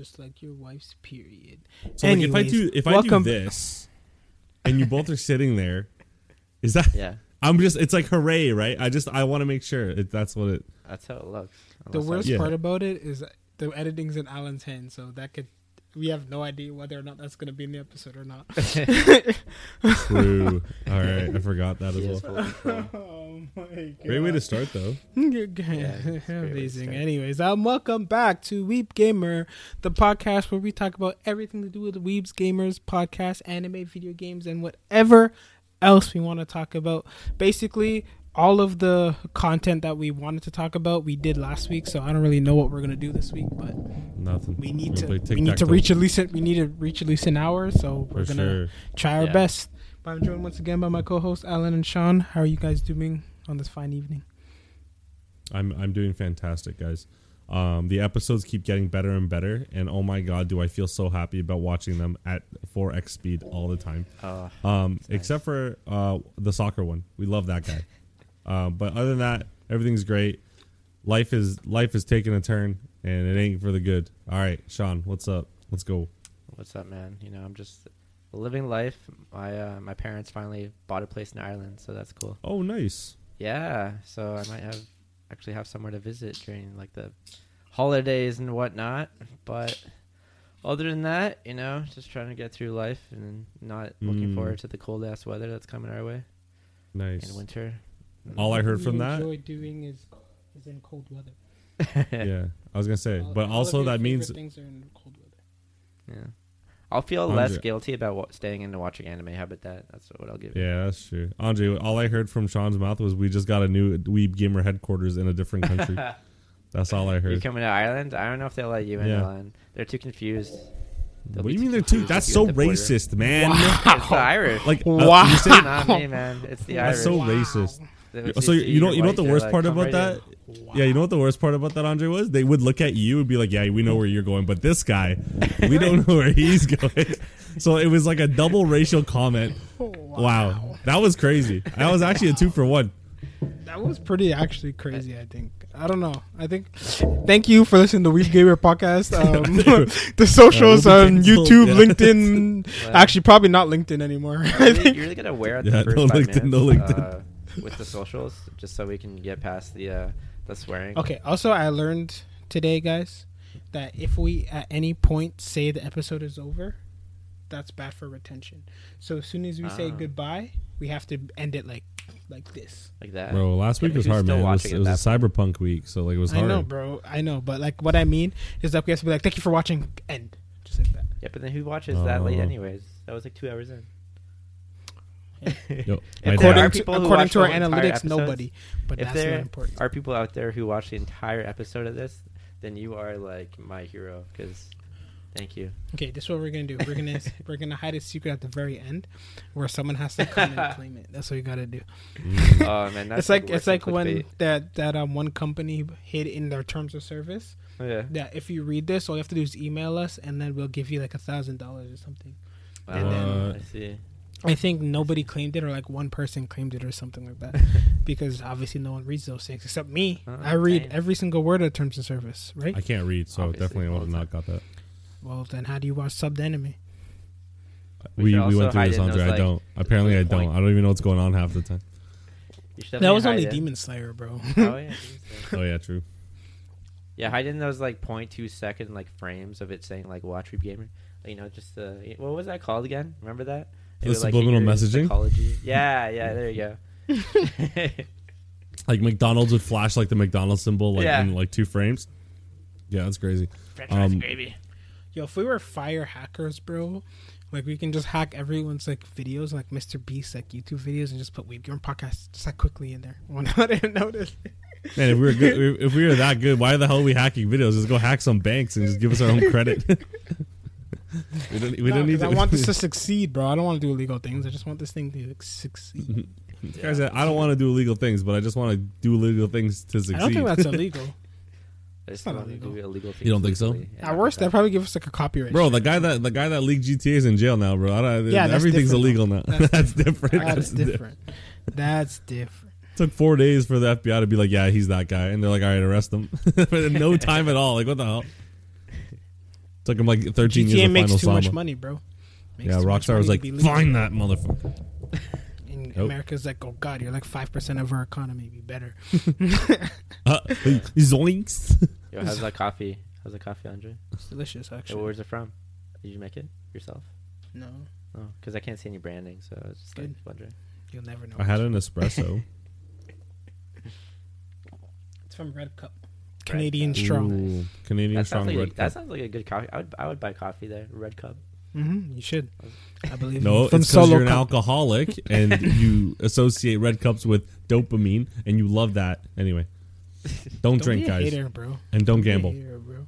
just like your wife's period. So like if I do if I welcome- do this, and you both are sitting there, is that? Yeah, I'm just. It's like hooray, right? I just I want to make sure it, that's what it. that's how it looks. The worst Yeah. part about it is the editing's in Alan's hands, so that could we have no idea whether or not that's going to be in the episode or not. True. All right, I forgot that as well. full control. my god! Great way to start though. Good- it's a great way to Amazing. start. Anyways, um, welcome back to Weeb Gamer, the podcast where we talk about everything to do with Weebs Gamers podcast, anime, video games, and whatever else we want to talk about. Basically, all of the content that we wanted to talk about, we did last week. So I don't really know what we're gonna do this week, but Nothing. we need We'll to we need to reach at least we need to reach at least an hour. So we're for gonna sure. try our Yeah. best. But I'm joined once again by my co-hosts Alan and Sean. How are you guys doing on this fine evening? I'm I'm doing fantastic, guys. Um, the episodes keep getting better and better, and oh my god, do I feel so happy about watching them at 4x speed all the time. Oh, Um, That's nice. except for uh, the soccer one, we love that guy. um, but other than that, everything's great. Life is life is taking a turn, and it ain't for the good. All right, Sean, what's up? Let's go. what's up, man? You know, I'm just living life. My uh, my parents finally bought a place in Ireland, so that's cool. Oh, nice. Yeah, so I might have actually have somewhere to visit during like the holidays and whatnot. But other than that, you know, just trying to get through life and not looking Mm. forward to the cold ass weather that's coming our way Nice. in winter. All I heard you from that, enjoy doing is is in cold weather. yeah, I was gonna say, All- but all also that means things are in cold weather. yeah. I'll feel less guilty about wa- staying in and watching anime. How about that? That's what I'll give. you. Yeah, that's true. Andre, all I heard from Sean's mouth was we just got a new Weeb Gamer headquarters in a different country. that's all I heard. You heard. coming to Ireland? I don't know if they'll let you in. Yeah. Alan. They're too confused. They'll What do you mean they're too? That's so you border. racist, man. It's the Irish. Like, uh, Wow. you say- It's not me, man. It's the That's Irish. so Wow. racist. If so see you know, you're you know what the white, they're worst like, part about right that? in." Yeah, you know what the worst part about that, Andre was? They would look at you and be like, "Yeah, we know where you're going," but this guy, we don't know where he's going. So it was like a double racial comment. Wow, that was crazy. That was actually a two for one. That was pretty actually crazy. I think. I don't know. I think. Thank you for listening to Weeb Gamer podcast. Um, the socials Uh, we'll on YouTube, yeah. LinkedIn. Well, Actually, probably not LinkedIn anymore. I you really, think. you really gonna wear out Yeah, the first no five LinkedIn, minutes no LinkedIn. Uh, with the socials, just so we can get past the uh, the swearing. Okay. Also, I learned today, guys, that if we at any point say the episode is over, that's bad for retention. So as soon as we say Ah. goodbye, we have to end it like like this. like that. Bro, last week was who's hard, still man. It was, watching it at was a cyberpunk week, so like it was I hard. know, bro. I know, but like what I mean is that we have to be like, thank you for watching. End just like that. Yeah, but then who watches that late Oh. anyways? That was like two hours in. Yo, If my there dad- According to, people according to our analytics, episodes, nobody. But if that's there important. are people out there who watch the entire episode of this, then you are like my hero. Because thank you. Okay, this is what we're gonna do. We're gonna we're gonna hide a secret at the very end, where someone has to come and claim it. That's what you gotta do. Oh man, that's it's like worse it's like when clickbait. that that um one company hid in their terms of service Yeah. that if you read this, all you have to do is email us, and then we'll give you like a thousand dollars or something. And Uh, then I see. I think nobody claimed it, or like one person claimed it, or something like that, because obviously no one reads those things except me. Oh, I read dang. every single word of terms of service, right? I can't read, so Obviously, definitely I all would the have not got that. well, then how do you watch subbed anime? We We we went through this, in those, Andre. I don't. Apparently, I don't. I don't even know what's going on half the time. That was only hide it. Demon Slayer, bro. Oh yeah. Demon Slayer. Oh yeah, true. Yeah, hide in those like 0.2 second like frames of it saying like "Watch Reap Gamer." You know, just the what was that called again? Remember that? It The would, like, subliminal hit messaging? Psychology. Yeah, yeah. There you go. Like McDonald's would flash like the McDonald's symbol like Yeah. in like two frames. Yeah, that's crazy. French fries um, and gravy. Yo, if we were fire hackers, bro, like we can just hack everyone's like videos, like Mr. Beast, like YouTube videos, and just put Weeb Gamer podcast just like quickly in there. When I didn't notice. Man, if we were good, if we were that good, why the hell are we hacking videos? Just go hack some banks and just give us our own credit. we don't. We No, don't need 'cause to. I want this to succeed, bro. I don't want to do illegal things. I just want this thing to like, succeed. Guys, said, I don't want to do illegal things, but I just want to do illegal things to succeed. I don't think that's illegal. It's not want to illegal. do illegal. You don't think so? Yeah, At worst, okay. they probably give us like a copyright. Bro, the guy that the guy that leaked GTA is in jail now, bro. I don't, Yeah, everything's different, illegal now. That's That's, different. That's That's different. That's different. Took four days for the FBI to be like, yeah, he's that guy, and they're like, all right, arrest him. but in no time at all. Like, what the hell? Took him like 13 years GTA to makes find too much money, bro. Makes Yeah, too much Rockstar was money like, be legal. find that motherfucker. And Nope. America's like, oh god, you're like five percent of our economy. Be better. Uh, zoinks. Yo, how's that coffee? How's the coffee, Andre? It's delicious, Yo, actually. where's it from? Did you make it yourself? No, Oh, because I can't see any branding, so I was just like Good. wondering. you'll never know. I had an espresso. It's from Red Cup, Canadian Strong. Ooh, Canadian That strong sounds, like a, red that sounds like a good coffee. I would, I would buy coffee there. Red cup. Mm-hmm, you should. I believe. No, from it's because Solo you're an Cup. alcoholic and you associate red cups with dopamine, and you love that. Anyway, don't, Don't drink, be a guys, hater, bro. and don't Be a gamble. hater, bro.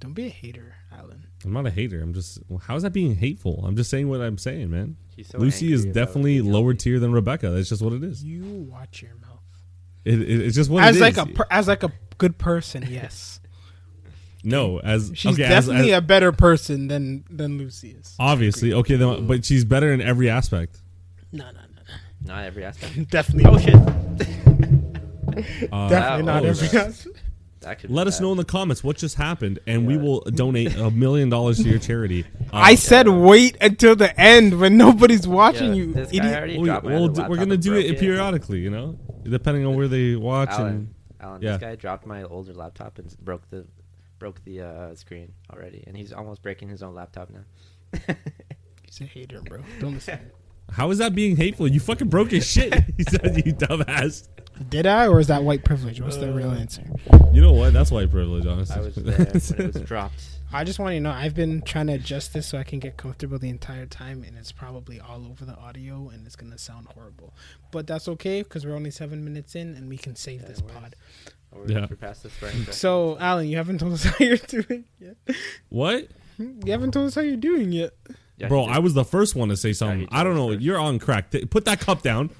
Don't be a hater, Alan. I'm not a hater. I'm just. How is that being hateful? I'm just saying what I'm saying, man. So Lucy is definitely lower tier than Rebecca. That's just what it is. You watch your mouth. It, it, it's just what as it like is. a per, as like a good person, yes. no, as She's okay, definitely as- a better person than than Lucy is. obviously okay, then, but she's better in every aspect. No, no, no, Not every aspect. Definitely. oh shit! Uh, Definitely Wow. not Oh, every. shit. That could be let us bad. know in the comments what just happened, and we will donate a million dollars to your charity. Uh, I said wait until the end when nobody's watching Yeah, you, idiot. already We, we'll d- we're gonna do broke it periodically, you know, depending on where they watch. And Alan, Alan, Yeah. this guy dropped my older laptop and broke the broke the uh, screen already, and he's almost breaking his own laptop now. He's a hater, bro. Don't listen. how is that being hateful? You fucking broke his shit. he said, "You dumbass." Did I, or is that white privilege? What's the real answer? You know what? That's white privilege, honestly. I was there when it was dropped. I just want you to know I've been trying to adjust this so I can get comfortable the entire time, and it's probably all over the audio, and it's gonna sound horrible. But that's okay because we're only seven minutes in, and we can save Yeah, this pod. Yeah. we're past this. So, Alan, you haven't told us how you're doing yet. what, hmm, You haven't told us how you're doing yet. Yeah, bro? I was the first one to say something. he I don't know. first. You're on crack. Put that cup down.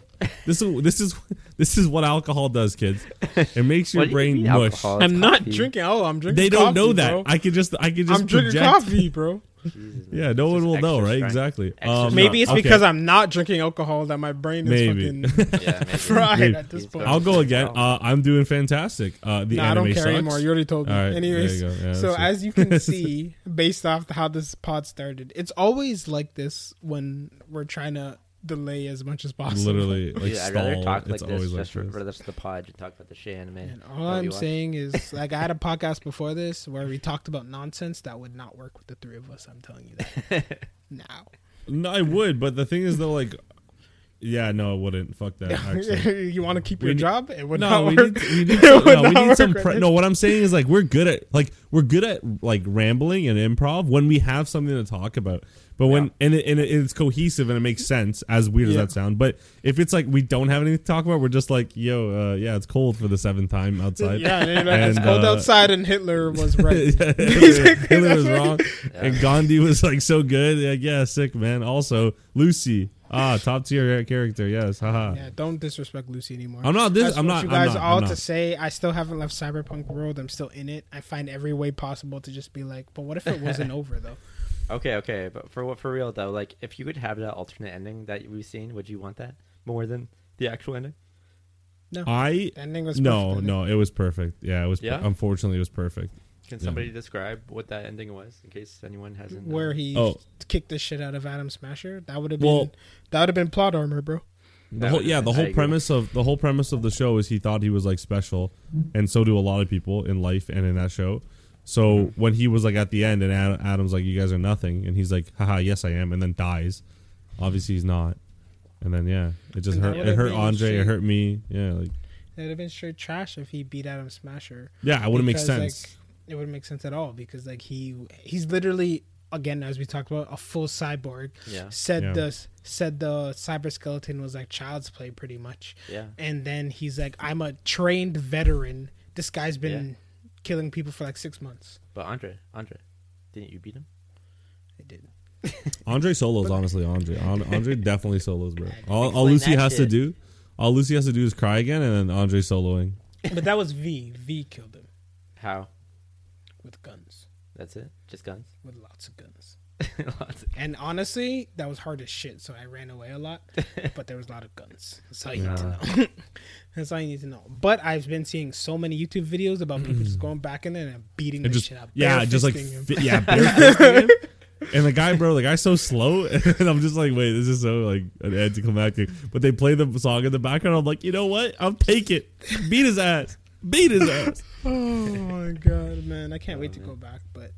This is this is this is what alcohol does, kids. It makes your What do you brain mean mush. alcohol? It's I'm not coffee. drinking. Oh, I'm drinking. They don't coffee, know that. Bro. I could just I could just I'm drinking project. coffee, bro. Jesus, man. Yeah, no one Just will know, extra right? strength. Exactly. Extra Um. Maybe it's okay. because I'm not drinking alcohol that my brain is Maybe. fucking Yeah, maybe. fried Maybe. at this He's point. I'll go again. Uh, I'm doing fantastic. Uh, the No, I anime don't care sucks. anymore. You already told me. All right, Anyways, you go. Yeah, so that's it. as you can see, based off how this pod started, it's always like this when we're trying to delay as much as possible. literally like Dude, I'd stall. rather talk like it's this always like just for, this. the rest of the pod and talk about the shit anime. And all I'm saying is, like, I had a podcast before this where we talked about nonsense that would not work with the three of us. I'm telling you that now. No, I would, but the thing is though, like, yeah, no, it wouldn't. Fuck that. Actually. you want to keep We your need- job? It would No, we work. need, we need some, no, we need some pre- no, what I'm saying is like we're good at like we're good at like rambling and improv when we have something to talk about. But when and, it, and it- it's cohesive and it makes sense, as weird as that sound. But if it's like we don't have anything to talk about, we're just like, yo, uh, yeah, it's cold for the seventh time outside. Yeah, and, you're it's And, cold uh, outside, and Hitler was right. Hitler, Hitler was wrong, Yeah. and Gandhi was like so good. Like, yeah, sick man. Also, Lucy, ah, top tier character. Yes, haha. Yeah, don't disrespect Lucy anymore. I'm not this. That's I'm not. You I'm guys not. all I'm to not. say. I still haven't left Cyberpunk world. I'm still in it. I find every way possible to just be like, but what if it wasn't over though? Okay, okay, but for what for real though, like if you could have that alternate ending that we've seen, would you want that more than the actual ending? No, I The ending was no, perfect, I no, it was perfect. Yeah, it was. Yeah? Unfortunately, it was perfect. Can Yeah. somebody describe what that ending was, in case anyone hasn't? think. uh, Where he Oh. kicked the shit out of Adam Smasher. That would have been Well- that would have been plot armor, bro. The whole, yeah, the whole premise of the whole premise of the show is he thought he was like special, and so do a lot of people in life and in that show. So Mm-hmm. when he was like at the end, and Ad- Adam's like, "You guys are nothing," and he's like, "Haha, yes, I am," and then dies. Obviously, he's not. And then yeah, it just And hurt. It hurt been Andre. It hurt me. Yeah, like It would have been straight trash if he beat Adam Smasher. yeah, it wouldn't make sense. Like, it wouldn't make sense at all because like he he's literally again as we talked about a full cyborg. Yeah, Said Yeah. the said the cyber skeleton was like child's play pretty much. yeah. and then he's like, "I'm a trained veteran. This guy's been killing people for like six months." But Andre, Andre, didn't you beat him? I did. Andre solos, honestly. Andre, Andre definitely solos, bro. All, all Lucy that has to do, all Lucy has to do is cry again, and then Andre soloing. But that was V. V killed him How? With guns, That's it? Just guns? with lots of guns. Lots And honestly, that was hard as shit. So I ran away a lot, but there was a lot of guns. That's all you need to know. That's all you need to know. But I've been seeing so many YouTube videos about people just mm. going back in there and beating the And just shit out. yeah, just like him. fi- yeah, bare fisting him. And the guy, bro, the guy's so slow, and I'm just like, wait, this is so like an anticlimactic. But they play the song in the background. I'm like, you know what? I'll take it. Beat his ass. Beat his ass. Oh my god, man! I can't wait to go back. But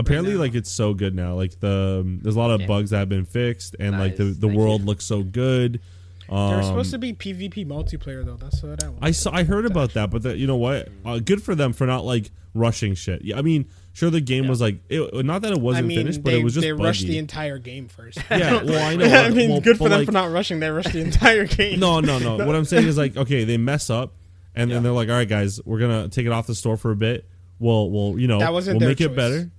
Apparently, now. like it's so good now. Like the um, there's a lot of Yeah. bugs that have been fixed, and like the the Thank world you. looks so good. Um, there was supposed to be PvP multiplayer though. That's what I want. I saw, I heard about that, but the, you know what? Uh, good for them for not like rushing shit. Yeah, I mean, sure the game was like, it, not that it wasn't mean, finished, but it was just they rushed the entire game first. yeah, well, I know. I mean, well, good for them like, for not rushing. They rushed the entire game. No, no, no. What I'm saying is like, okay, they mess up, and then they're like, all right, guys, we're gonna take it off the store for a bit. Well, well, you know, That wasn't we'll make it better.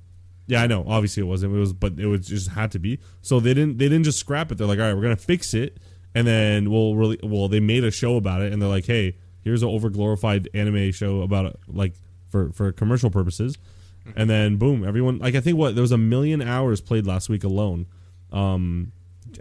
Yeah, I know. Obviously, it wasn't. It was, but it was just had to be. So they didn't. They didn't just scrap it. They're like, all right, we're gonna fix it, and then we'll really. Well, they made a show about it, and they're like, hey, here's an over glorified anime show about it, like for for commercial purposes, and then boom, everyone like I think what there was a million hours played last week alone, um,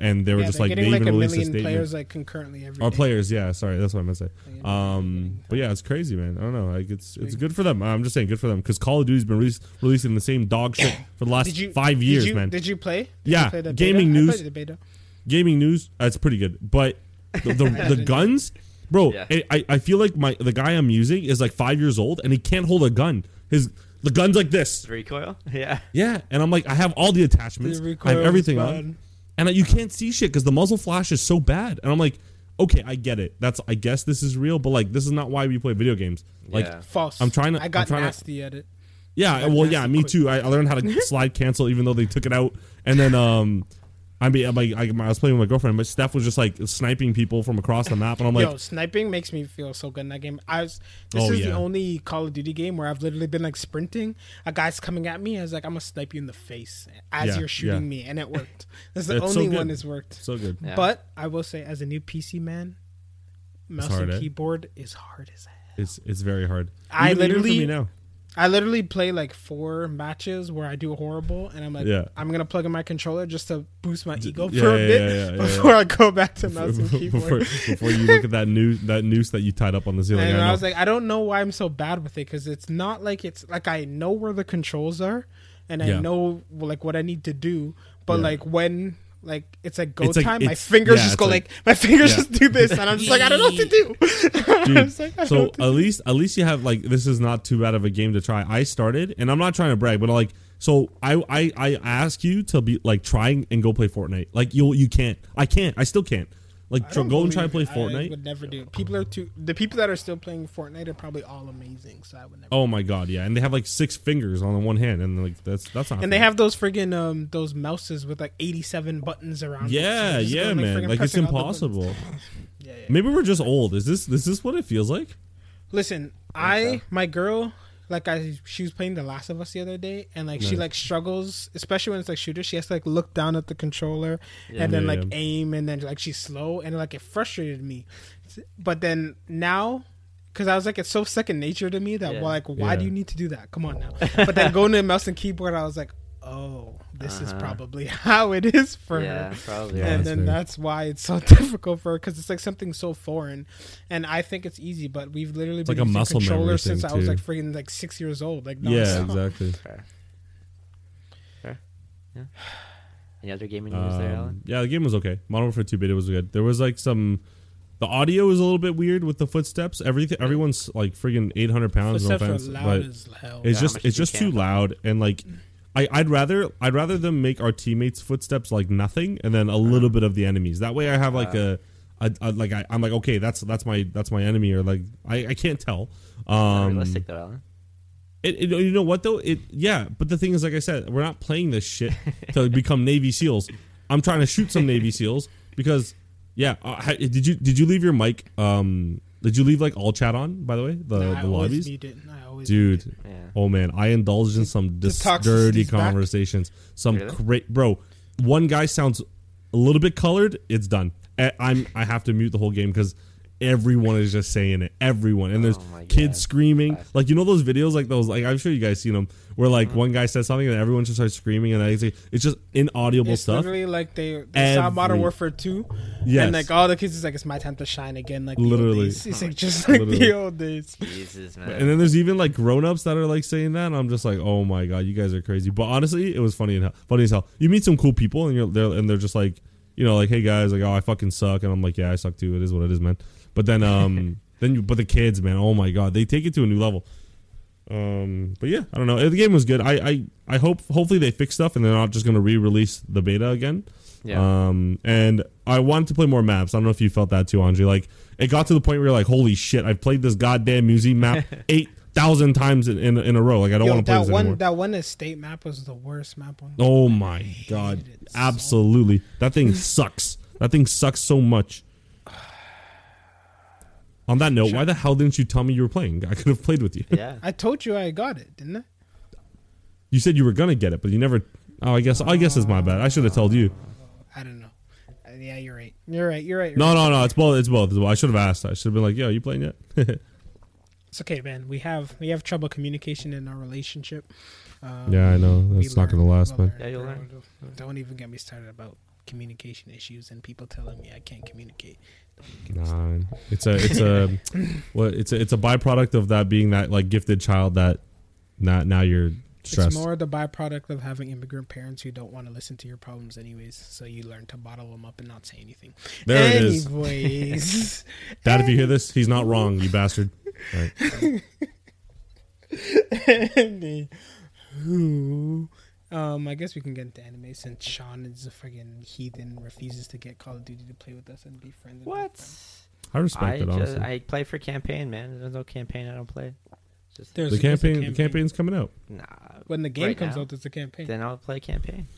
and they were Yeah, just like they getting like even a released a million statement. players like concurrently every Or day. players, yeah. Sorry, that's what I meant to say. Um, but yeah, it's crazy, man. I don't know. Like it's it's good for them. I'm just saying, good for them because Call of Duty's been released, releasing the same dog shit for the last you five did years, you- man. Did you play? Did Yeah, you play the gaming beta? News. the beta. Gaming news, that's pretty good. But the the, the guns, bro. Yeah. I- I I feel like my the guy I'm using is like five years old and he can't hold a gun. His the gun's like this. recoil. Yeah. Yeah, and I'm like, I have all the attachments, The I recoil have everything on, and you can't see shit because the muzzle flash is so bad. And I'm like, okay, I get it. That's I guess this is real, but like this is not why we play video games. Like, Yeah. False. I'm trying to- I I'm got trying to- nasty at it. yeah, well, yeah, me quick- too. I, I learned how to slide cancel even though they took it out, and then um. I mean, I'm like, I, I was playing with my girlfriend, but Steph was just like sniping people from across the map, and I'm like, Yo, sniping makes me feel so good in that game. I was this Oh, is yeah. the only Call of Duty game where I've literally been like sprinting. A guy's coming at me. I was like, I'm gonna snipe you in the face as Yeah, you're shooting yeah. me, and it worked. That's the It's only good. one that's worked. so good. Yeah. But I will say, as a new PC man, mouse hard, and eh? keyboard is hard as hell. It's it's very hard. I Even- even for literally- me now. I literally play like four matches where I do horrible, and I'm like, Yeah. I'm gonna plug in my controller just to boost my ego yeah, for a yeah, bit before I go back to mouse and before, keyboard. before you look at that noose that noose that you tied up on the ceiling. and I I, was like, I don't know why I'm so bad with it because it's not like it's like I know where the controls are, and I know like what I need to do, but like when like it's like go It's like- time, my fingers yeah, just go like- like, my fingers Yeah. just do this, and I'm just like I don't know what to do. Dude, like, I don't know so at least at least you have like this is not too bad of a game to try. I started and I'm not trying to brag, but like so I I I ask you to be like trying and go play Fortnite. Like you you can't. I can't. I still can't. Like I tr- go and try to play it. I Fortnite. would never do. it. People are too. The people that are still playing Fortnite are probably all amazing. So I would never. Oh my god, yeah, and they have like six fingers on the one hand, and like that's that's not. And they have those friggin' um those mouses with like 87 buttons around. Yeah, yeah, going, man. Like it's pressing all the buttons. impossible. Yeah, yeah. Maybe we're just old. Is this is this what it feels like? Listen, I my girl like I she was playing The Last of Us the other day and like she like struggles especially when it's like shooter she has to like look down at the controller and then Yeah, like yeah. aim and then like she's slow and like it frustrated me. But then now because I was like, it's so second nature to me that Yeah. well, like, why Yeah. do you need to do that? Come on now. But then going to mouse and keyboard, I was like, oh, this is Uh-huh. probably how it is for yeah, her probably. Yeah, and then that's why it's so difficult for her because it's like something so foreign and i think it's easy but we've literally been like a using muscle memory controllers since thing, i was like freaking like six years old like Yeah, exactly. Fair. Fair. Yeah. Any other gaming news there, Alan? Um, yeah, the game was okay. Modern Warfare 2 beta was good. There was like some. The audio was a little bit weird with the footsteps. Everything, everyone's like friggin' 800 pounds. No Footsteps are offense, loud but as hell it's how just it's just too loud and like. I, I'd rather I'd rather them make our teammates' footsteps like nothing, and then a little bit of the enemies. That way, I have like a, a, a like I, I'm like okay, that's that's my that's my enemy, or like I, I can't tell. Not Um, realistic though, Alan. it, it- you know what though? It yeah, but the thing is, like I said, we're not playing this shit to become Navy SEALs. I'm trying to shoot some Navy SEAls because yeah. Uh, did you did you leave your mic? Um, did you leave like all chat on? By the way, the Nah, I the always lobbies, mute it. I always dude. mute. Yeah. Oh man, I indulged in some dis- toxicity's dirty back? conversations. Some Really? great bro. One guy sounds a little bit colored. It's done. I, I'm I have to mute the whole game because everyone is just saying it. Everyone, and there's Oh kids God. screaming. Five. Like you know those videos, like those. Like I'm sure you guys seen them, where like Mm-hmm. one guy says something and everyone just starts screaming, and it's, like, it's just inaudible It's stuff. literally like they, they saw Modern Warfare 2. Yes. And like all the kids is like, it's my time to shine again. Like Literally. days. It's like just like Literally. the old days. Jesus, man. And then there's even like grown-ups that are like saying that. And I'm just like, oh my god, you guys are crazy. But honestly, it was funny and hell, funny as hell. You meet some cool people and you're there, and they're just like, you know, like, hey guys, like, oh, I fucking suck, and I'm like, yeah, I suck too. It is what it is, man. But then, um, then you, but the kids, man, oh my god, they take it to a new level. Um, but yeah, I don't know. The game was good. I, I, I hope, hopefully they fix stuff and they're not just gonna re-release the beta again. yeah. Um, and I wanted to play more maps. I don't know if you felt that too, Andre. Like it got to the point where you're like, holy shit, I've played this goddamn museum map eight thousand times in, in in a row. Like I don't want to play that this one anymore. that one estate map was the worst map on. oh my god, hated it so absolutely, that thing sucks. That thing sucks so much. On that note, why the hell didn't you tell me you were playing? I could have played with you. yeah. I told you I got it, didn't I? You said you were gonna get it, but you never. Oh, I guess I guess it's my bad. I should have told you. I don't know. Uh, yeah, you're right. You're right. You're right. You're No, right. no, no. It's both. It's both. It's both. I should have asked. I should have been like, "Yo, you playing yet?" It's okay, man. We have we have trouble communication in our relationship. Um, yeah, I know. we That's not gonna last, We'll man. Yeah, you'll Bro, learn. Don't even get me started about communication issues and people telling me I can't communicate. Don't even get me started. Nah, it's a it's a what it's a it's a byproduct of that being that like gifted child that now now you're stressed. It's more the byproduct of having immigrant parents who don't want to listen to your problems anyways. So you learn to bottle them up and not say anything. there it is. Anyways, Dad, if you hear this, he's not wrong, you bastard. Right. Who? Um, I guess we can get into anime since Sean is a friggin' heathen, refuses to get Call of Duty to play with us and be friends. What? I respect I it just honestly. I play for campaign, man. There's no campaign I don't play. Just There's the a- campaign, the campaign's coming out. nah. When the game right comes now, out, there's a campaign. then I'll play campaign.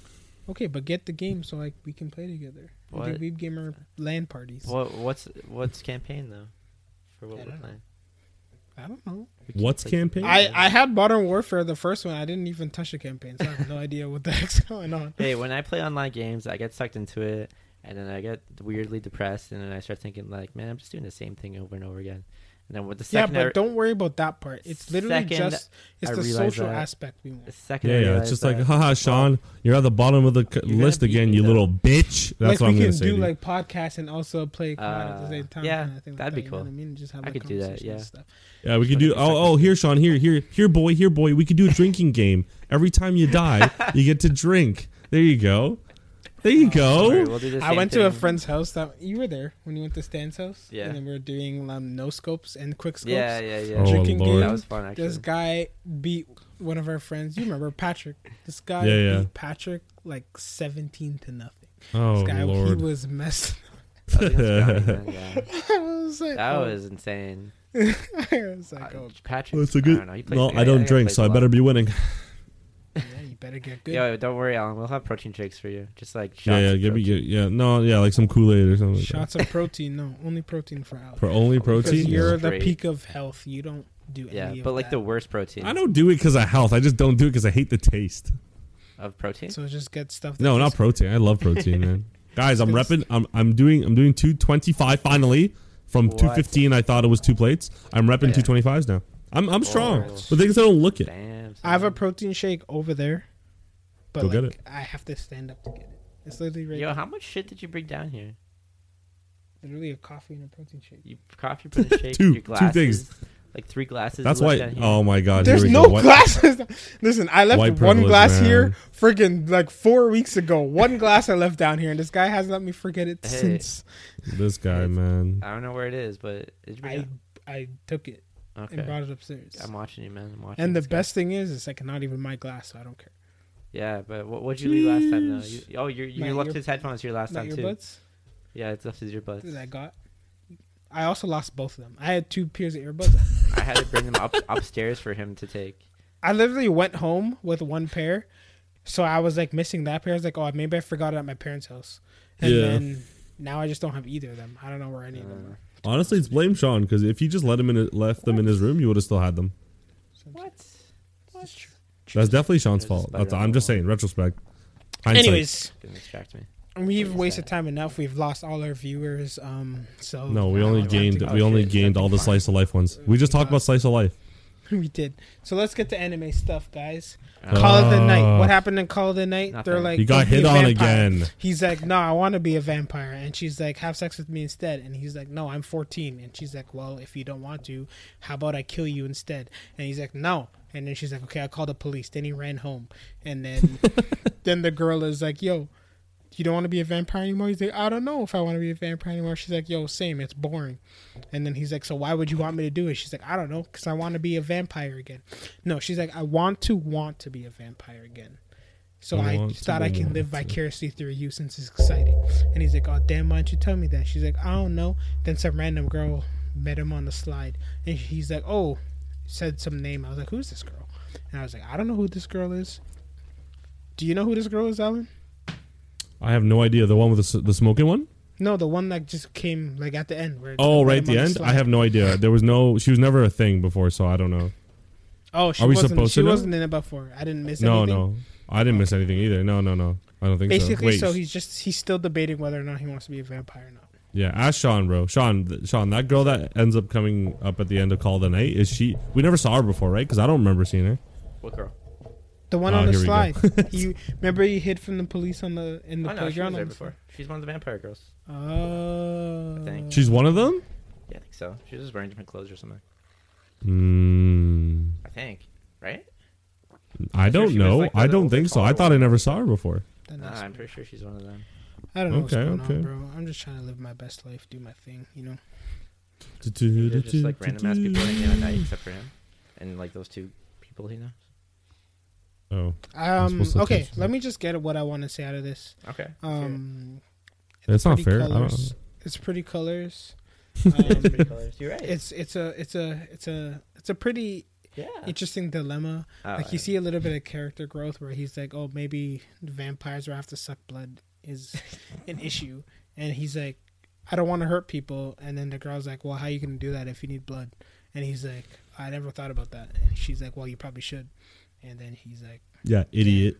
okay, but get the game so like we can play together. We What? do Weeb Gamer land parties. What what's what's campaign though? For what I we're know. playing. I don't know. What's campaign? I, I had Modern Warfare the first one. I didn't even touch the campaign, so I have no idea what the heck's going on. Hey, when I play online games, I get sucked into it, and then I get weirdly depressed, and then I start thinking like, man, I'm just doing the same thing over and over again. And then with the Yeah, second, I, but don't worry about that part. It's literally Second, just it's I the social that- aspect we want. second, yeah, yeah. It's realized just like, that- haha, Sean, you're at the bottom of the c- list again, you though. little bitch. That's like what I'm we gonna say. do to you. like podcasts and also play COD at the Uh, same time. yeah, kinda thing that'd be that, you know cool. I mean, just have I could do that, yeah. Stuff. Yeah, we could do. Oh, oh, here, Sean. Here, here, here, boy, here, boy. We could do a drinking game. Every time you die, you get to drink. There you go. There you Don't go. we'll do the I same went to a friend's house that you were there when you went to Stan's house. Yeah. and then we were doing um, no scopes and quick scopes. Yeah, yeah, yeah. Oh, Drinking Lord. game. That was fun actually. This guy beat one of our friends. You remember Patrick? This guy Yeah, yeah. beat Patrick like seventeen to nothing. Oh This guy he Lord. was messed. That was against Brownie. I was like, That oh. was insane. I was like, Uh, oh, Patrick. Well, it's a I good. don't know. No, I don't drink, so I better be winning. Yeah, you better get good. Yo, don't worry, Alan. We'll have protein shakes for you. Just like shots Yeah, yeah. of Give me, protein. yeah. No, yeah, like some Kool Aid or something. Like that. Shots of protein, no, only protein for Alex. for only Because protein. you're the Great. peak of health. You don't do any Yeah, of but like that. the worst protein I don't do it because of health. I just don't do it because I hate the taste. of protein. So just get stuff. That No, not just- protein. I love protein, man. Guys, I'm repping. I'm I'm doing I'm doing 225 finally from 215. I thought it was two plates. I'm repping Yeah. 225s now. I'm I'm oh, strong. Oh. The things I don't look it. Damn. I have a protein shake over there, but Go like, get it. I have to stand up to get it. It's literally right. Yo, there. how much shit did you bring down here? literally a coffee and a protein shake. You coffee, protein shake, Two- your two things. like three glasses. That's why. down here. Oh my god. There's here we no go. What- glasses. Listen, I left White one glass man. here, freaking like four weeks ago. One glass I left down here, and this guy hasn't let me forget it Hey. since This guy, man. I don't know where it is, but did you I it? I took it and brought it upstairs. I'm watching you, man. I'm watching. And the guy. best thing is, it's like not even my glass, so I don't care. Yeah, but what would you leave last time though? You, oh, you you My left ear- his headphones here last Not time too. Yeah, it's left his earbuds. that I got. I also lost both of them. I had two pairs of earbuds. I had to bring them up upstairs for him to take. I literally went home with one pair, so I was like missing that pair. I was like, oh, maybe I forgot it at my parents' house, and Yeah. then now I just don't have either of them. I don't know where any of them Uh, are. Honestly, it's blame Sean because if he just let him in, left them in his room, you would have still had them. what? This is true. That's definitely Sean's fault. That's, I'm just saying, retrospect. Hindsight. Anyways, Gonna distract me. We've wasted that? time enough. We've lost all our viewers. Um, so No, we only gained Oh, we only gained all the slice of life ones. We just talked about slice of life. we did. So let's get to anime stuff, guys. Call Uh, of the night. Uh, What happened in Call of the night? Nothing. They're like, He got hit on again. He's like, no, I want to be a vampire. And she's like, have sex with me instead. And he's like, no, I'm 14. And she's like, well, if you don't want to, how about I kill you instead? And he's like, no. And then she's like, okay, I'll call the police. Then he ran home. And then, then the girl is like, yo, you don't want to be a vampire anymore? He's like, I don't know if I want to be a vampire anymore. She's like, yo, same. It's boring. And then he's like, so why would you want me to do it? She's like, I don't know, because I want to be a vampire again. No, she's like, I want to want to be a vampire again. So I I, to thought I can live vicariously through you since it's exciting. And he's like, oh, damn, why don't you tell me that? She's like, I don't know. Then some random girl met him on the slide. And he's like, oh, said some name. I was like, who's this girl? And I was like, I don't know who this girl is. Do you know who this girl is, Alan? I have no idea. The one with the, s- the smoking one? No, the one that just came like at the end. Where Oh, right at the end. slide. I have no idea. There was no. She was never a thing before, so I don't know. Oh, she Are we wasn't. supposed she to know? wasn't in it before. I didn't miss No, anything. no, I didn't miss anything either. No, no, no. I don't think Basically, so. so he's just he's still debating whether or not he wants to be a vampire or not. yeah. Ask Sean, bro. Sean, th- Sean, that girl that ends up coming up at the end of Call of the Night is she? We never saw her before, right? Because I don't remember seeing her. What girl? The one Oh, on the here we go. slide. you remember he hid from the police on the in the Oh no, she was playground. there before. She's one of the vampire girls. Oh, I think. She's one of them. Yeah, I think so. She was just wearing different clothes or something. Mm, I think. Right? I sure don't she was, know. like, I don't think so. I taller thought I never saw her before. Nah, I'm pretty sure she's one of them. I don't know what's Okay, going okay. on, bro. I'm just trying to live my best life, do my thing, you know. They're just like random ass people hanging out at night, except for him, and like those two people he knows. Oh, Um. Okay, let me just get what I want to say out of this. Okay. Um, that's not fair. I don't- Colors. It's pretty colors. It's Um, pretty colors. You're right. it's it's a it's a it's a it's a pretty yeah. interesting dilemma. Oh, like you see a little bit of character growth where he's like, oh, maybe vampires will have to suck blood is an issue, and he's like, I don't want to hurt people, and then the girl's like, well, how you gonna do that if you need blood? And he's like, I never thought about that, and she's like, well, you probably should, and then he's like, Yeah, idiot.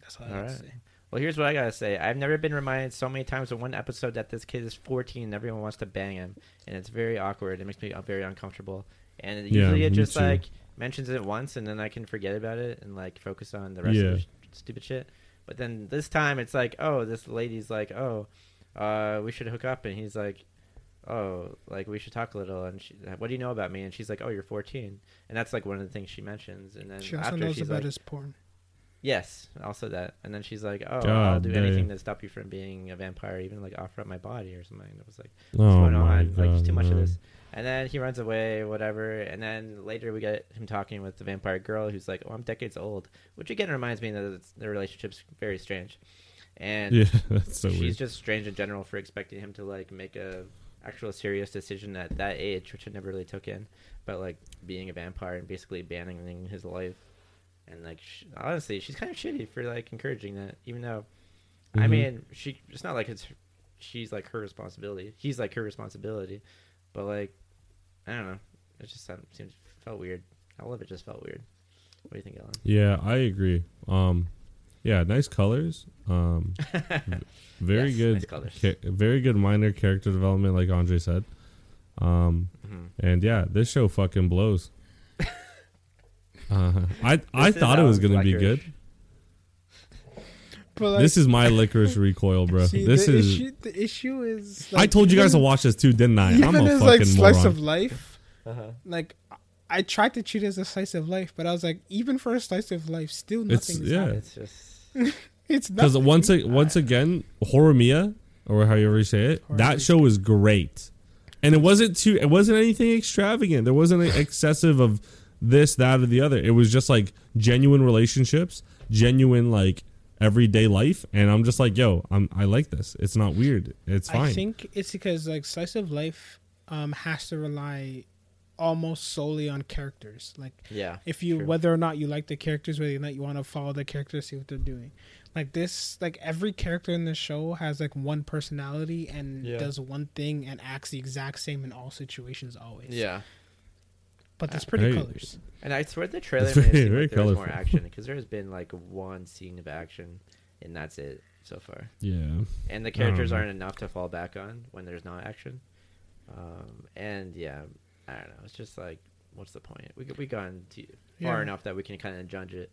that's all All have right. say. Well, here's what I gotta say. I've never been reminded so many times in one episode that this kid is 14 and everyone wants to bang him, and it's very awkward. It makes me uh, very uncomfortable. And Yeah, usually it just too. like mentions it once, and then I can forget about it and like focus on the rest Yeah. of the sh- stupid shit. But then this time it's like, oh, this lady's like, oh, uh, we should hook up, and he's like, oh, like we should talk a little. And she, what do you know about me? And she's like, oh, you're 14, and that's like one of the things she mentions. And then She also after knows she's about like, his porn. Yes, also that. And then she's like, "Oh, I'll God do anything to stop you from being a vampire, even like offer up my body or something." And it was like, Oh "What's going my on? god. Like, it's too much of this." And then he runs away, whatever. And then later we get him talking with the vampire girl, who's like, "Oh, I'm decades old," which again reminds me that it's, their relationship's very strange. And Yeah, that's so she's weird. just strange in general for expecting him to like make a actual serious decision at that age, which I never really took in. But like being a vampire and basically banning his life, and like sh- honestly, she's kind of shitty for like encouraging that. Even though, I Mhm. mean, she it's not like it's she's like her responsibility. He's like her responsibility, but like I don't know. It just seems felt weird. All of it just felt weird. What do you think, Alan? Yeah, I agree. Um, yeah, nice colors. Um, very Yes, good. nice colors. ca- very good minor character development, like Andre said. Um, Mhm. and yeah, this show fucking blows. Uh, I I This thought it was gonna be good. But like, this is my Lycoris Recoil, bro. see, this the is. issue, the issue is. I told you guys to watch this too, didn't I? Even I'm a as fucking like slice moron. of life, Uh-huh. like I tried to treat it as a slice of life, but I was like, even for a slice of life, still It's- nothing. is yeah. happening. It's just it's Because once a, once again, Horimiya or however you say it, that Horimiya. show was great, and it wasn't too. It wasn't anything extravagant. There wasn't an excessive of this, that, or the other. It was just like genuine relationships, genuine like everyday life, and I'm just like, yo, I'm I like this. It's not weird. It's fine. I think it's because like slice of life um, has to rely almost solely on characters. Like yeah. if you True. whether or not you like the characters, whether or not you want to follow the characters, see what they're doing. Like this, like every character in the show has like one personality and Yeah. does one thing and acts the exact same in all situations always. Yeah. but that's pretty Hey. colors. And I swear the trailer It's made it very- seem very like there was more action because there has been like one scene of action and that's it so far. Yeah. And the characters know. aren't enough to fall back on when there's not action. Um, and yeah, I don't know. It's just like, what's the point? We we gone too far Yeah. enough that we can kind of judge it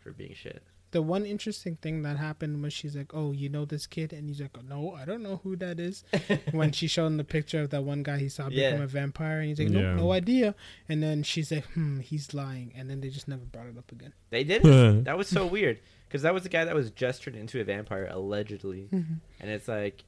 for being shit. The one interesting thing that happened was she's like, "Oh, you know this kid," and he's like, "No, I don't know who that is." when she showed him the picture of that one guy he saw Yeah. become a vampire, and he's like, "No, Yeah. no idea." And then she's like, "Hmm, he's lying," and then they just never brought it up again. They didn't. that was so weird because that was the guy that was just turned into a vampire allegedly, and it's like,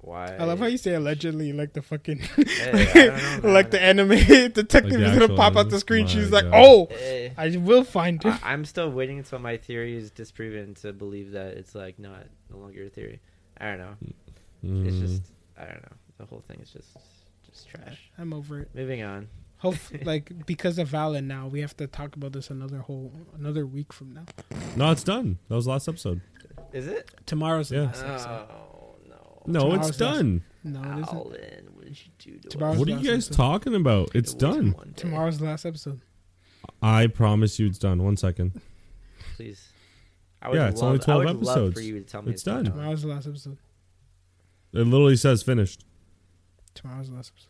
why? I love how you say allegedly, like the fucking, Hey, know, like the anime detective Like the is gonna pop out the screen. My She's like, "Oh, Eh. I will find him." I, I'm still waiting until my theory is disproven to believe that it's like not no longer a theory. I don't know. It's Mm. just I don't know. The whole thing is just just trash. I'm over it. Moving on. Hope like because of Valen now, we have to talk about this another whole another week from now. No, it's done. That was the last episode. Is it? Tomorrow's the Yeah. last episode. Oh no. No, Tomorrow's it's last- done. No, it isn't. Alan, what did you do to Tomorrow's? What are last you guys episode. talking about? It's It was done. one day. Tomorrow's the last episode. I promise you it's done. One second. Please. I Yeah, it's only 12 I would Love episodes. for you to tell me It's done. Tomorrow's the last episode. It literally says finished. Tomorrow's the last episode.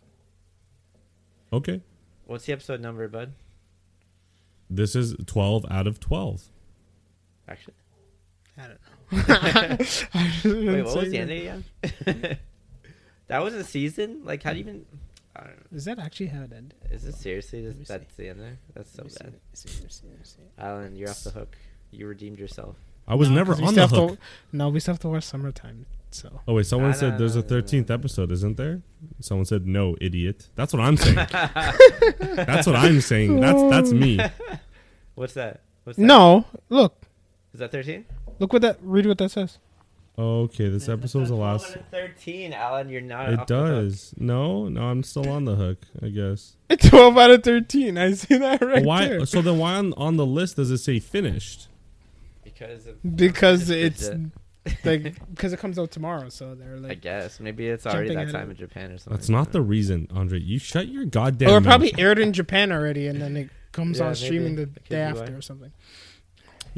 Okay. What's the episode number, bud? This is 12 out of 12. Actually. I don't know. Wait, what was the ending again? that was a season? Like, how do you even. I don't know. Is that actually how it ended? Is it seriously? Let me Just, that's the end there? That's so Let me see, bad. see, see, let me see. Alan, you're off the hook. You redeemed yourself. I was No, never 'cause we on the hook. To, no, we still have to watch summertime. So Oh, wait. Someone Nah, said nah, there's a. 13th episode, isn't there? Someone said no, idiot. That's what I'm saying. that's what I'm saying. That's that's me. What's that? What's that? no, look, Is that 13? Look what that. Read what that says. Okay, this episode's the last. 13, Alan. You're not. It off the hook. does. No, no, I'm still on the hook, I guess. It's twelve out of thirteen. I see that right why? there. So then, why on on the list does it say finished? Because of. Because It's it's like because it comes out tomorrow. So they're like. I guess. Maybe it's already that time it. in Japan or something. That's not the reason, Andre. You shut your goddamn. or it mouth. probably aired in Japan already, and then it comes Yeah, on streaming the day after why. or something.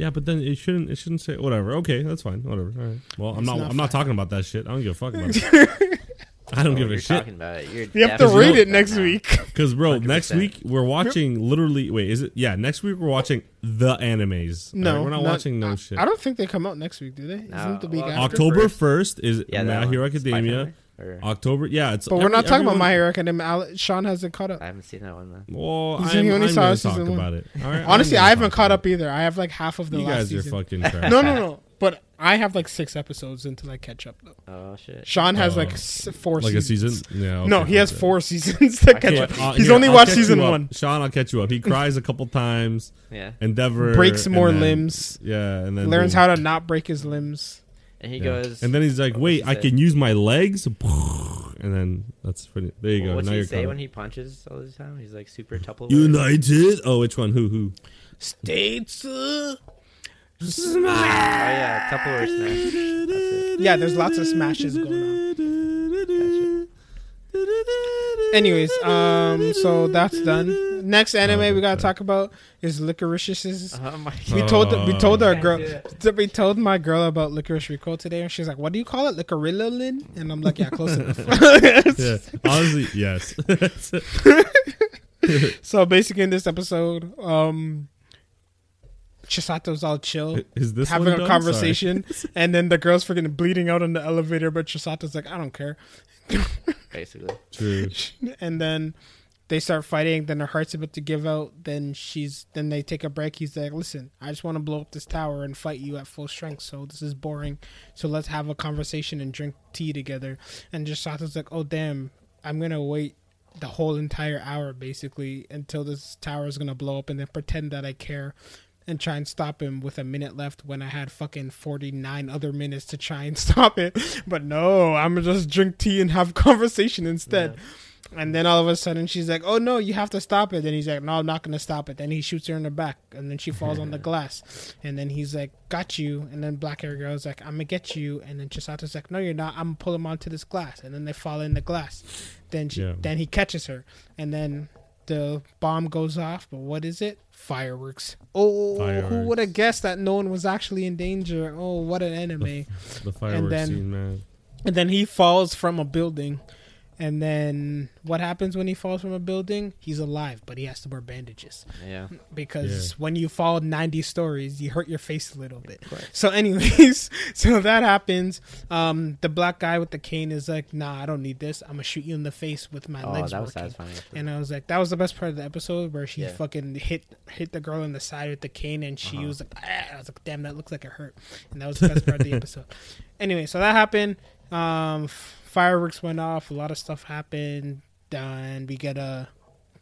Yeah, but then it shouldn't. It shouldn't say whatever. Okay, that's fine. Whatever. All right. Well, I'm not. not I'm not talking about that shit. I don't give a fuck about it. I don't What give a you're shit. talking about. You're You have to read it next now. week. Because bro, next 100%. week we're watching literally. Wait, is it? Yeah, next week we're watching the animes. No, Alright, we're not, watching no I, shit. I don't think they come out next week, do they? No, Isn't the week well, after? October first. first is Yeah, My Hero one. Spy Academia. Family? Or- October, yeah, it's. But we're not talking about everyone- My Hero Academia. Al- Sean hasn't caught up. I haven't seen that one, man. Well, I'm, he only I'm saw gonna season talk one. about it. All right, Honestly, I'm I gonna haven't caught up either. I have like half of the it. You last guys are season. fucking trash. No, no, no. But I have like six episodes until I catch up. Though Oh, shit. Sean has Oh. like four. like a seasons. season. Yeah. no, he has okay. four seasons to catch up. Uh, He's here, only I'll watched season one. Sean, I'll catch you up. He cries a couple times. Yeah. Endeavor Breaks more then- limbs. Yeah, and then Learns boom. how to not break his limbs. And he Yeah. goes. and then he's like, what "Wait, does I say? can use my legs." And then that's pretty. There you go. What's now he you're say caught when he punches all the time? He's like super Tupperware. United. Oh, which one? Who? Who? States. uh, Oh yeah, Tupperware smash. That's. Yeah, there's lots of smashes going Anyways, um, so that's done. Next anime Oh, we gotta talk about is Licorice's. Oh my We Uh, told we told our girl do it. th- we told my girl about licorice Rico today, and she's like, "What do you call it, licorillalin?" And I'm like, "Yeah, close enough." Yeah, honestly, yes. so basically, in this episode, um, Chisato's all chill, Is this having a done? conversation, and then the girl's freaking bleeding out on the elevator, but Chisato's like, "I don't care," Basically. True. and then. They start fighting. Then her heart's about to give out. Then she's. Then they take a break. He's like, "Listen, I just want to blow up this tower and fight you at full strength. So this is boring. So let's have a conversation and drink tea together." And Chisato's like, "Oh damn, I'm gonna wait the whole entire hour basically until this tower is gonna blow up, and then pretend that I care." And try and stop him with a minute left when I had fucking 49 other minutes to try and stop it. But no, I'm gonna just drink tea and have conversation instead. And then all of a sudden she's like, "Oh no, you have to stop it." And he's like, "No, I'm not gonna stop it." Then he shoots her in the back, and then she falls on the glass. And then he's like, "Got you." And then black hair girl's like, "I'm gonna get you." And then Chisato's like, "No, you're not. I'm gonna pull him onto this glass." And then they fall in the glass. Then she, Yeah. then he catches her, and then the bomb goes off, but what is it? Fireworks. Oh, who would have guessed that no one was actually in danger? Oh, what an enemy. The fireworks then- scene, man. And then he falls from a building. And then what happens when he falls from a building? He's alive, but he has to wear bandages Yeah. because when you fall 90 stories, you hurt your face a little bit. course. So, anyways, so that happens. Um, the black guy with the cane is like, "Nah, I don't need this. I'm gonna shoot you in the face with my Oh, legs that was working." satisfying. And I was like, that was the best part of the episode where she Yeah. fucking hit hit the girl in the side with the cane, and she Uh-huh. was like, ah. I was like, damn, that looks like it hurt. And that was the best part of the episode. Anyway, so that happened. Um, f- fireworks went off. A lot of stuff happened. And we get a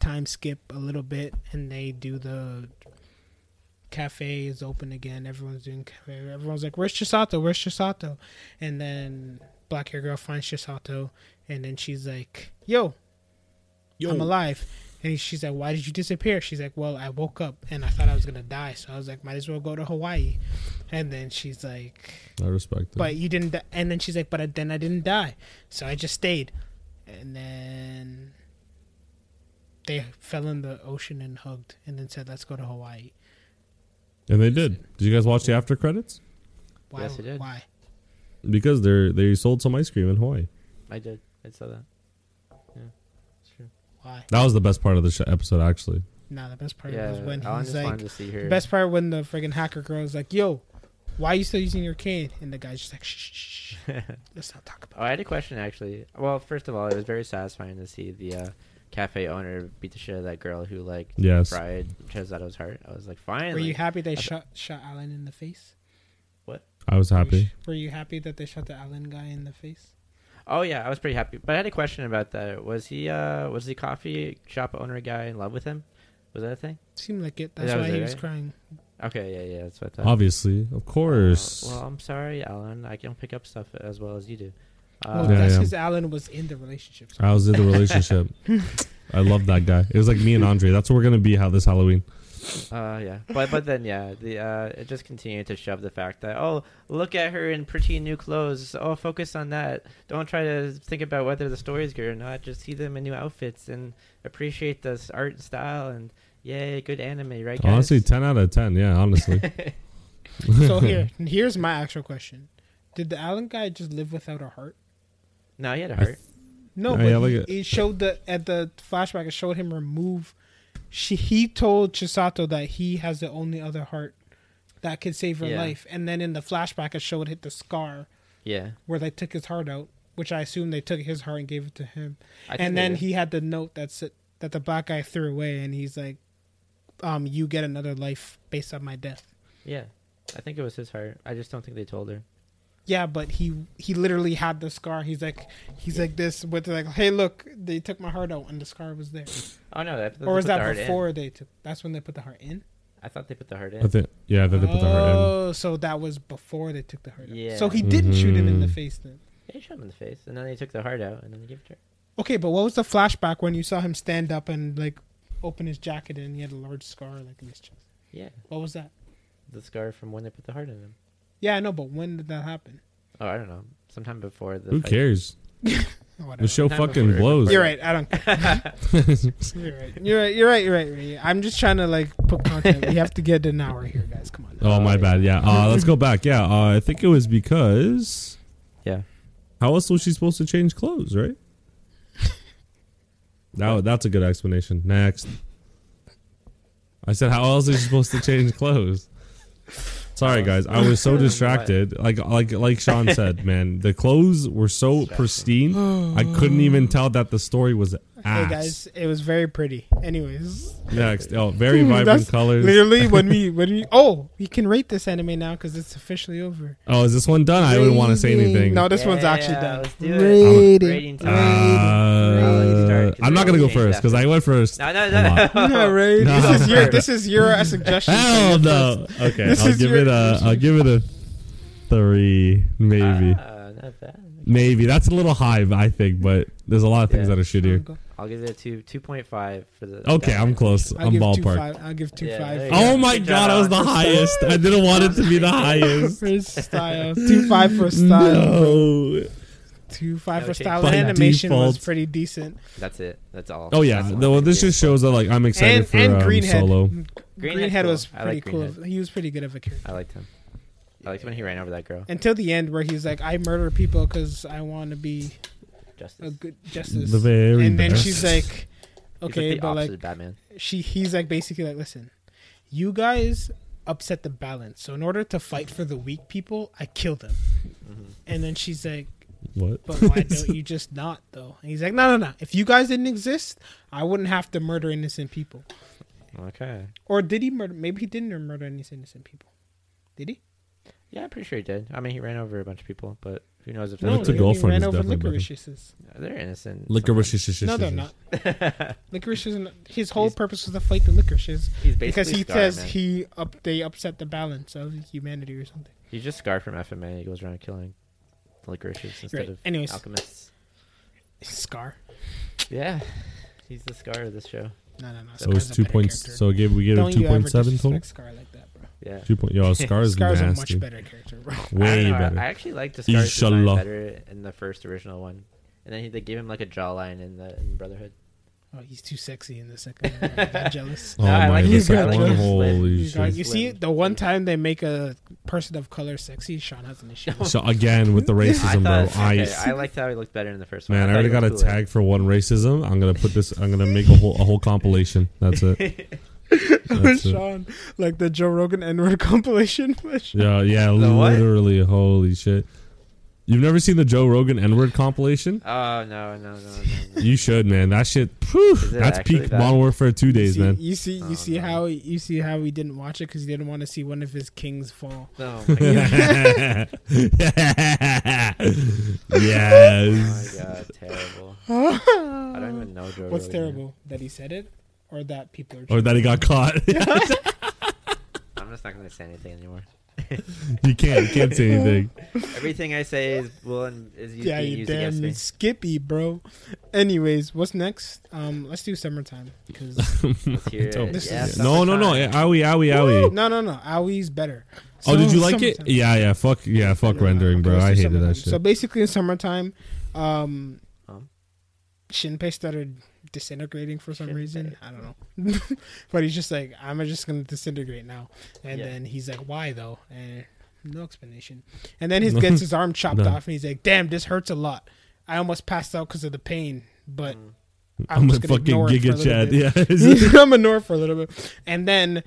time skip a little bit, and they do the cafe is open again. Everyone's doing cafe. Everyone's like, "Where's Chisato? Where's Chisato?" And then black hair girl finds Chisato, and then she's like, "Yo, I'm alive." And she's like, "Why did you disappear?" She's like, "Well, I woke up and I thought I was gonna die, so I was like, might as well go to Hawaii." And then she's like, I respect it. "But you didn't." di- And then she's like, "But I- then I didn't die, so I just stayed." And then they fell in the ocean and hugged, and then said, "Let's go to Hawaii." and they did. Did you guys watch the after credits? Why? Yes, I did. Why? Because they're they sold some ice cream in Hawaii. I did. I saw that. Yeah, it's true. Why? That was the best part of the sh- episode, actually. Nah, the best part Yeah, was when Alan he's like, to see her. the best part when the friggin' hacker girl is like, "Yo, why are you still using your cane?" And the guy's just like, "Shh, shh, shh, shh. let's not talk about." Oh, I had a question actually. Well, first of all, it was very satisfying to see the uh, cafe owner beat the shit out of that girl who like Yes. fried Chisato's heart. I was like, it. fine. Were you happy they I th- shot shot Alan in the face? What? I was Were you happy. sh- Were you happy that they shot the Alan guy in the face? Oh yeah, I was pretty happy. But I had a question about that. Was he uh was the coffee shop owner guy in love with him? Was that a thing? Seemed like it. That's That why was he it, was right? crying. Okay, yeah, yeah, that's what I thought. Obviously, of course. Uh, well, I'm sorry, Alan. I don't pick up stuff as well as you do. Well, Uh, Yeah, that's yeah. because Alan was in the relationship. I was in the relationship. I love that guy. It was like me and Andre. That's what we're gonna be how this Halloween. Uh, yeah, but but then yeah, the uh, it just continued to shove the fact that oh look at her in pretty new clothes. Oh, focus on that. Don't try to think about whether the story's good or not. Just see them in new outfits and appreciate the art and style and yay, good anime, right? Guys? Honestly, ten out of ten. Yeah, honestly. So here, here's my actual question: Did the Alan guy just live without a heart? no, he had a heart. No, Yeah, but yeah, he, look it showed the at the flashback. It showed him remove. She he told Chisato that he has the only other heart that could save her Yeah. life, and then in the flashback it showed hit the scar yeah, where they took his heart out, which I assume they took his heart and gave it to him, and then he had the note that's that the black guy threw away, and he's like, "Um, you get another life based on my death." yeah, I think it was his heart. I just don't think they told her. Yeah, but he he literally had the scar. He's like he's like this with like, hey, look, they took my heart out, and the scar was there. Oh no, they, they or was put the that in. before they took? That's when they put the heart in. I thought they put the heart I in. think. Yeah, I they put the heart in. Oh, so that was before they took the heart out. Yeah. So he didn't shoot him in the Mhm. face then. Yeah, he shot him in the face, and then they took the heart out, and then they gave it to her. Okay, but what was the flashback when you saw him stand up and like open his jacket and he had a large scar like in his chest? Yeah, What was that? the scar from when they put the heart in him. Yeah, I know, but when did that happen? Oh, I don't know. Sometime before the. Who fight. cares? Whatever. The show Time fucking before- blows. You're right. I don't. You're right. You're right. You're right. You're right. You're right. I'm just trying to like put content. we have to get an hour here, guys. Come on. Oh my bad. Yeah. Uh, let's go back. Yeah. Uh, I think it was because. Yeah. How else was she supposed to change clothes, right? That, that's a good explanation. Next. I said, how else is she supposed to change clothes? Sorry, guys. I was so distracted. Like, like, like Sean said, man, the clothes were so pristine. I couldn't even tell that the story was ass. Hey guys, it was very pretty. Anyways, Next, oh, very vibrant colors. literally when we when we oh we can rate this anime now because it's officially over. Oh, is this one done? I wouldn't want to say anything. No, this one's Yeah, actually done. let's do it. Rating. Rating time. Uh, I'm not gonna go first because. I went first. No, no, Come no. on. Yeah, right. No. This is your this is your suggestion. Hell no. Okay, This I'll is give your- it a. I'll give it a three, maybe, Ah, not bad. maybe. That's a little high, I think, but there's a lot of things Yeah. that are shittier. I'll, I'll give it a two, two point five for the. Okay, I'm close. I'll I'm give two ballpark. five. I'll give two Yeah, five. there you Oh go. my Good god, job, I was the Alan. highest. I didn't want it to be the highest. for style. Two five for style. No. to five No for change. style By and animation was default. pretty decent. That's it. That's all. Oh yeah, That's the no, one this thing. just shows that like I'm excited And for and um, Greenhead. Solo. Greenhead's Greenhead cool. was I pretty like cool. Greenhead. He was pretty good of a character. I liked him. I liked him when he ran over that girl. Until the end, where he's like, "I murder people because I want to be a good justice," The very and then best. she's like, He's "Okay, like the but opposite like of Batman. she he's like basically like listen you guys upset the balance so in order to fight for the weak people i kill them Mm-hmm. and then she's like what? but why don't you just not though and he's like no no no if you guys didn't exist i wouldn't have to murder innocent people Okay. or did he murder maybe he didn't murder any innocent people did he Yeah, I'm pretty sure he did. I mean, he ran over a bunch of people, but who knows if No, they're it's a he girlfriend ran is over definitely Lycorises They're innocent. Lycoris. no they're not sometimes. Lycoris isn't his whole He's- purpose was to fight the Lycorises He's basically because he Scar, says man. he up they upset the balance of humanity or something He's just Scar from FMA. He goes around killing Lycorises instead Right. of Anyways. alchemists. scar Yeah, he's the Scar of this show. No, no, no. So it's Scar's a two better points. character. So gave we gave it Don't two ever point seven total. disrespect Scar like that, bro. Yeah. Two point. Yo, Scar is Scar's a much better character, bro. Way I- better. I actually liked the Scar's design better in the first original one, and then he, they gave him like a jawline in the in Brotherhood. Oh, he's too sexy in the second one. I got jealous. Oh No, I my like god, his- the like second one, holy You, guys- shit! you see, the one time they make a person of color sexy, Sean has an issue. So again with the I racism, bro. I okay, I liked how he looked better in the first one. man, I thought already got a cooler. tag for one racism. I'm gonna put this. I'm gonna make a whole a whole compilation. That's it. That's it. Sean, like the Joe Rogan N-word compilation. Yeah, yeah, The what? literally. Holy shit! You've never seen the Joe Rogan N-word compilation? Oh no no no no! no. You should, man. That shit. Whew, that's peak that? Modern Warfare two you days, see, man. You see, you Oh, see no. how you see how he didn't watch it because he didn't want to see one of his kings fall. Oh my god! Oh my god! Terrible. I don't even know Joe. What's Rogan. terrible that he said it, or that people are. Or that he got caught. I'm just not gonna say anything anymore. you can't. You can't say anything. Everything I say is will and is used, yeah, being you used against damn me. Skippy, bro. Anyways, what's next? Um, let's do summertime because Let's hear it. This Yeah, no, no, no. summertime. Owie, owie, owie. no, no, no. Awie's better. Oh, did you like it? summertime. Yeah, yeah. Fuck, yeah. Fuck No, no, rendering, bro. let's I hated summertime. that shit. So basically, in summertime, um, Um? Shinpei started disintegrating for some Shinpei. reason. I don't know, but he's just like, I'm just gonna disintegrate now. And Yeah. then he's like, Why though? And no explanation. And then he gets his arm chopped No. off, and he's like, Damn, this hurts a lot. I almost passed out because of the pain, but Mm. I'm, I'm, just gonna fucking ignore it for a Giga little Chad. bit. Yeah. I'm ignore for a little bit, and then,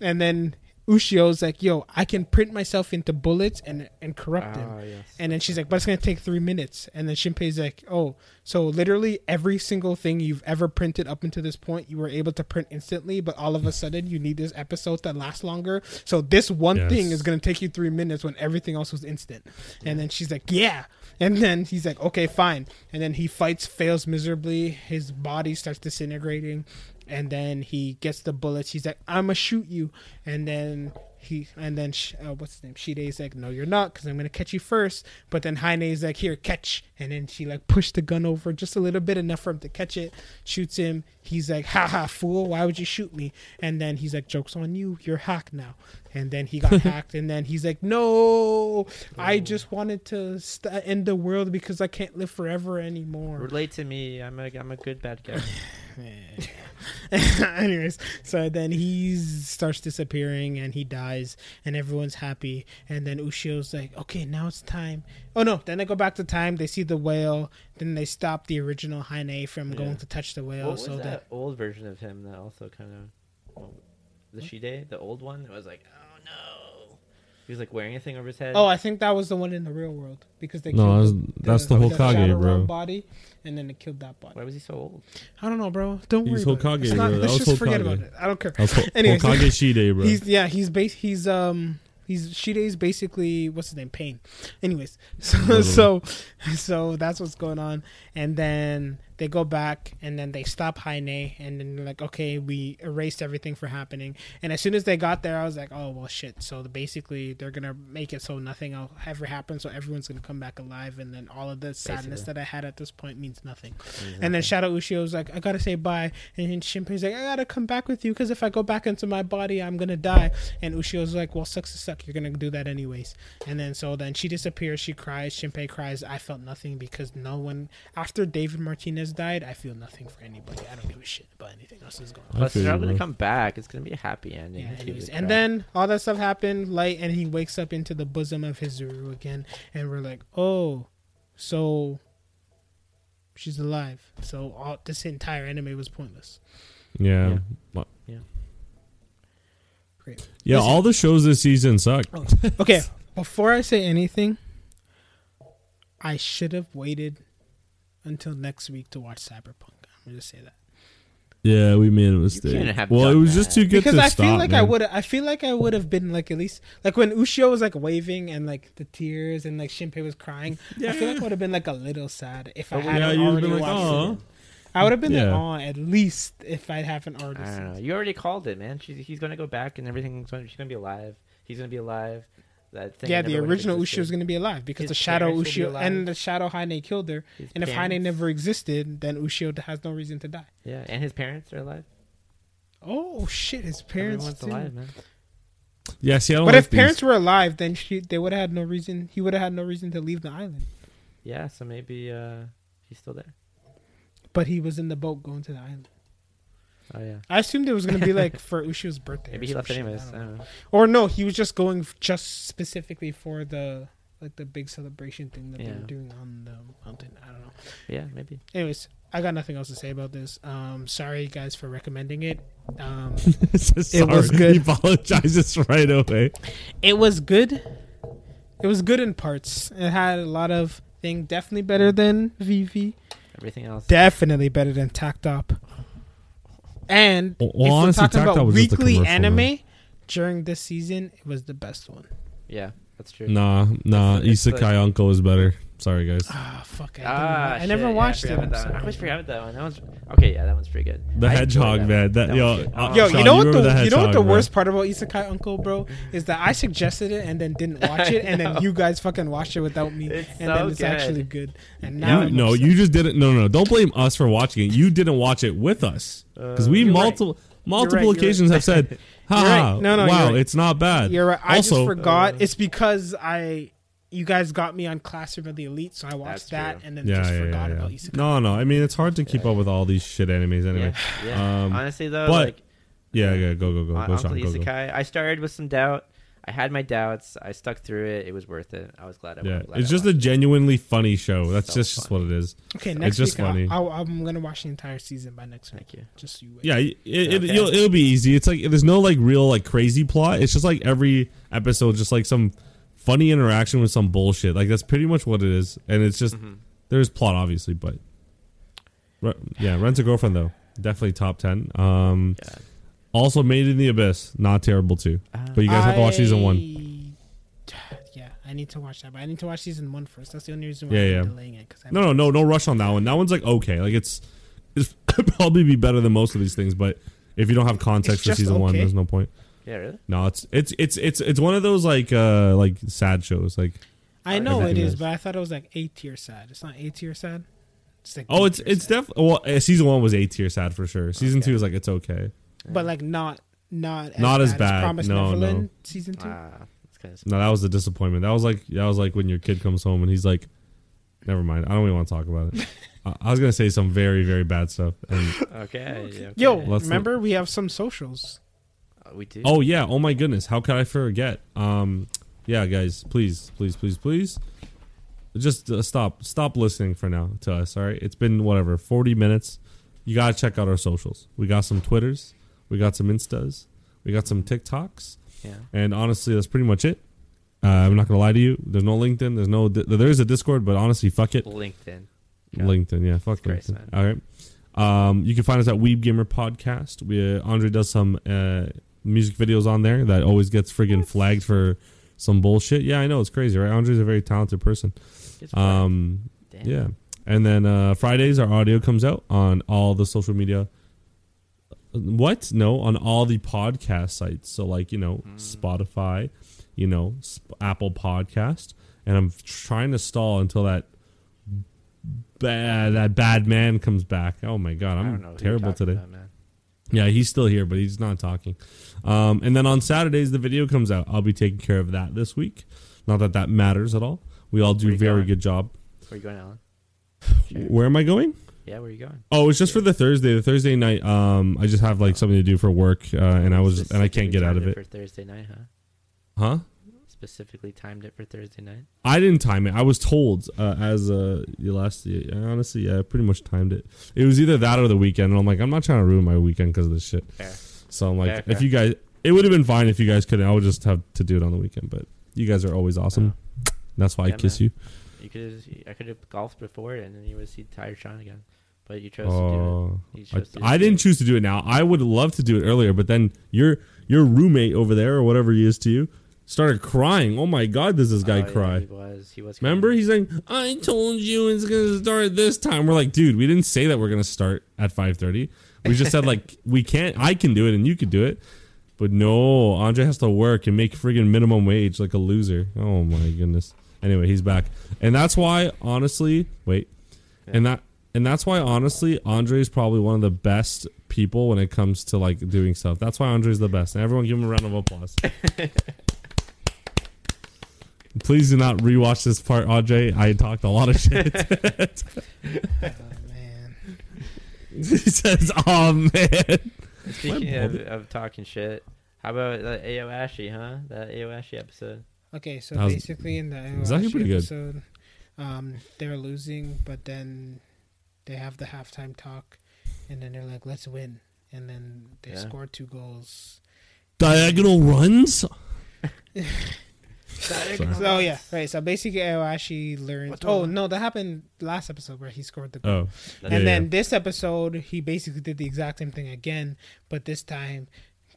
and then Ushio's like, "Yo, I can print myself into bullets and and corrupt him." Ah, yes. And then she's like, "But it's gonna take three minutes." And then Shinpei's like, "Oh, so literally every single thing you've ever printed up until this point, you were able to print instantly, but all of a sudden you need this episode to last longer. So this one Yes. thing is gonna take you three minutes when everything else was instant." And then she's like, "Yeah." And then he's like, "Okay, fine." And then he fights, fails miserably. His body starts disintegrating, and then he gets the bullets. He's like, "I'ma shoot you," and then he and then uh, what's his name? Shide's like, "No, you're not, because I'm gonna catch you first. But then Haine's like, "Here, catch," and then she like pushed the gun over just a little bit enough for him to catch it. Shoots him. He's like, "Ha ha, fool! Why would you shoot me?" And then he's like, "Jokes on you. You're hacked now." And then he got hacked. And then he's like, "No, I oh. just wanted to st- end the world because I can't live forever anymore." Relate to me. I'm a I'm a good bad guy. Anyways, so then he starts disappearing and he dies and everyone's happy. And then Ushio's like, okay, now it's time. Oh no, then they go back to time. They see the whale. Then they stop the original Haine from Yeah. going to touch the whale. what was so that that old version of him that also kind of the Shide, the old one? It was like, oh no. He was like wearing a thing over his head. Oh, I think that was the one in the real world because they No, killed that's- that's the Hokage, Shadow bro. Body, and then they killed that body. Why was he so old? I don't know, bro. Don't He's worry. about it. Hokage, It's not- bro. Let's was just forget about it. I don't care. That's Ho- Anyways. Hokage Shide, bro. He's yeah, he's base he's um he's Shide's basically what's his name? Pain. Anyways, so Literally. so so that's what's going on. And then they go back and then they stop Haine and then they're like, okay, we erased everything for happening. And as soon as they got there, I was like, oh well, shit. So basically, they're gonna make it so nothing will ever happen. So everyone's gonna come back alive, and then all of the sadness Basically. that I had at this point means nothing. And then Shadow Ushio was like, I gotta say bye. And then Shinpei's like, I gotta come back with you because if I go back into my body, I'm gonna die. And Ushio's like, Well, sucks to suck. You're gonna do that anyways. And then so then she disappears. She cries. Shinpei cries. I felt nothing because no one after David Martinez died. I feel nothing for anybody. I don't give a shit about anything else that's going on. I Plus, they're you, all gonna come back. It's gonna be a happy ending. Yeah, anyways. And then all that stuff happened, light, and he wakes up into the bosom of Hizuru again, and we're like, oh, so she's alive. So all this entire anime was pointless. Yeah. Yeah. Well, Great. Yeah, Listen. all the shows this season suck. Oh. Okay, before I say anything, I should have waited until next week to watch Cyberpunk. I'm gonna just say that Yeah, we made a mistake. couldn't have well, it done was just too good because to I stop. feel like I man. would. I feel like I would have been like at least like when Ushio was like waving and like the tears and like Shinpei was crying. Yeah. I feel like I would have been like a little sad if I oh, hadn't yeah, would've already been like, watched "Aw." it. I would have been Yeah. like, oh, at least if I haven't already I don't know. You already called it, man. She's, he's gonna go back and everything's gonna. She's gonna be alive. He's gonna be alive. That thing Yeah, the original Ushio existed. is going to be alive because His the Shadow parents Ushio and the Shadow Haine killed her. His And if Haine parents- never existed, then Ushio has no reason to die. Yeah, and his parents are alive. Oh shit, his parents Everyone's too. alive, man. Yeah, see, I don't But like if these. parents were alive, then she, they would have had no reason. He would have had no reason to leave the island. Yeah, so maybe uh, he's still there. But he was in the boat going to the island. Oh yeah. I assumed it was gonna be like for Ushio's birthday. Maybe he left shit, anyways. I don't know. Or no, he was just going just specifically for the like the big celebration thing that they Yeah. were doing on the mountain. I don't know. Yeah, maybe. Anyways, I got nothing else to say about this. Um, sorry guys for recommending it. Um, Sorry. It was good. He apologizes right away. it was good. It was good in parts. It had a lot of thing. Definitely better than VV. Everything else. Definitely better than Tacked Up. And Well, if we're honestly, talking Tact about was weekly anime man. during this season, it was the best one. yeah, that's true. Nah, nah. It's- it's Isekai like- Uncle is better. Sorry, guys. Ah, fuck! I, didn't Ah, wa- I never shit, yeah, watched I it. forgot I'm that one. I sorry. always forgot about that one. That one's okay. Yeah, that one's pretty good. The I enjoyed Hedgehog, that man. one. That, That yo, one's good. uh, Yo, Sean, you know what the the you know what the Hedgehog, man? worst part about Isekai Uncle, bro, is that I suggested it and then didn't watch it, and then you guys fucking watched it without me, It's and so then it's good. actually good. And now You, I'm no, upset. you just didn't. No, no, no. Don't blame us for watching it. You didn't watch it with us because Uh, we You're right. multiple multiple You're right, occasions have said, "Ha, You're ha, right. No, no, wow, you're right. it's not bad." You're right. I also, just forgot. Uh, it's because I you guys got me on Classroom of the Elite, so I watched That's that true. and then yeah, just yeah, forgot yeah, about yeah. Isekai. No, no. I mean, it's hard to keep up with all these shit animes anyway. Yeah, yeah. Um, Honestly though, but- like Yeah, yeah. Go, go, go, on go, Sean. Go, go. Isekai, I started with some doubt. I had my doubts. I stuck through it. It was worth it. I was glad I Yeah, glad it's I just a watched it. genuinely funny show. That's So just, just funny. what it is. Okay, next just week I'll- funny. I'll, I'm gonna watch the entire season by next week. Thank you. Just you wait. Yeah, it, it, Okay. you'll, it'll be easy. It's like there's no like real like crazy plot. It's just like every episode, just like some funny interaction with some bullshit. Like that's pretty much what it is. And it's just Mhm. there's plot obviously, but yeah, Rent a Girlfriend though definitely top ten. Um, Yeah. also Made in the Abyss, not terrible too. But you guys have to watch season one. Yeah, I need to watch that, but I need to watch season one first. That's the only reason Yeah, why yeah. I'm delaying it. Cause I No, no, no, no rush on that one. That one's like okay, like it's it's probably be better than most of these things, but if you don't have context It's for season one, there's no point. Yeah, really? No, it's it's it's it's it's one of those like uh like sad shows. Like I know it is, Everything is, is. but I thought it was like A tier sad. It's not A tier sad. It's like oh, it's it's definitely well. uh, Season one was A tier sad for sure. Season Okay. two is like it's okay. but like not not as Not as bad, bad. Promise No, Neverland no. season two. Ah, kind of No, that was a disappointment. That was like that was like when your kid comes home and he's like, never mind. I don't even want to talk about it. I, I was gonna say some very very bad stuff. And okay. yeah, Yo, okay. Let's remember we have some socials. We oh yeah, oh my goodness, how could I forget? Um, yeah, guys, please, please, please, please, just uh, stop stop listening for now to us. All right, it's been whatever forty minutes. You gotta check out our socials. We got some Twitters, we got some Instas, we got some TikToks. yeah. And honestly, that's pretty much it. Uh, I'm not gonna lie to you. There's no LinkedIn. There's no. There is a Discord, but honestly, fuck it. LinkedIn. Yeah. LinkedIn, yeah, fuck Christ, LinkedIn. All right. Um, you can find us at Weeb Gamer Podcast. We uh, Andre does some uh, music videos on there that always gets friggin' flagged for some bullshit. Yeah, I know it's crazy, right? Andre's a very talented person. Um, yeah. And then uh, Fridays, our audio comes out on all the social media. What? No, on all the podcast sites. So, like, you know, Spotify, you know, Sp- Apple Podcast. And I'm trying to stall until that bad that bad man comes back. Oh my god, I don't know I'm terrible today. about. Yeah, he's still here, but he's not talking. Um, and then on Saturdays, the video comes out. I'll be taking care of that this week. Not that that matters at all. We all do a very going? good job. Where are you going, Alan? Sure. Where am I going? Yeah, where are you going? Oh, it's just for the Thursday. The Thursday night, um, I just have like something to do for work, uh, and I was and I can't get out of it. for Thursday night, huh? Huh? Specifically timed it for Thursday night. I didn't time it. I was told uh, as uh, the last. I honestly, yeah, I pretty much timed it. It was either that or the weekend, and I'm like, I'm not trying to ruin my weekend because of this shit. Fair. So I'm like, Fair, if fair. you guys, it would have been fine if you guys couldn't. I would just have to do it on the weekend. But you guys are always awesome. That's why I kiss man. you. You could I could have golfed before, and then you would see Tired Sean again. But you chose to do Oh, it. You I, I didn't it. choose to do it now. I would love to do it earlier, but then your your roommate over there or whatever he is to you started crying. Oh my god, does this guy Oh, yeah, cry? he was. He was. Remember, crying. he's like, "I told you it's gonna start this time." We're like, "Dude, we didn't say that we're gonna start at 5.30. We just said like we can't. I can do it and you could do it, but no, Andre has to work and make friggin' minimum wage like a loser. Oh my goodness. Anyway, he's back, and that's why, honestly, wait, and that and that's why, honestly, Andre is probably one of the best people when it comes to like doing stuff. That's why Andre's the best. And everyone, give him a round of applause. Please do not rewatch this part, Andre. I talked a lot of shit. Oh, man. he says, "Oh man." Speaking of, of talking shit, how about that Ao Ashi, huh? That Ao Ashi episode. Okay, so was- basically in the it was actually Iwashi pretty good. episode, um, they're losing, but then they have the halftime talk, and then they're like, "Let's win," and then they Yeah. score two goals. Diagonal runs. So oh, yeah, right. So basically, Iwashi learns. What's Oh no, that happened last episode where he scored the goal. Oh, and Yeah, then yeah. this episode, he basically did the exact same thing again, but this time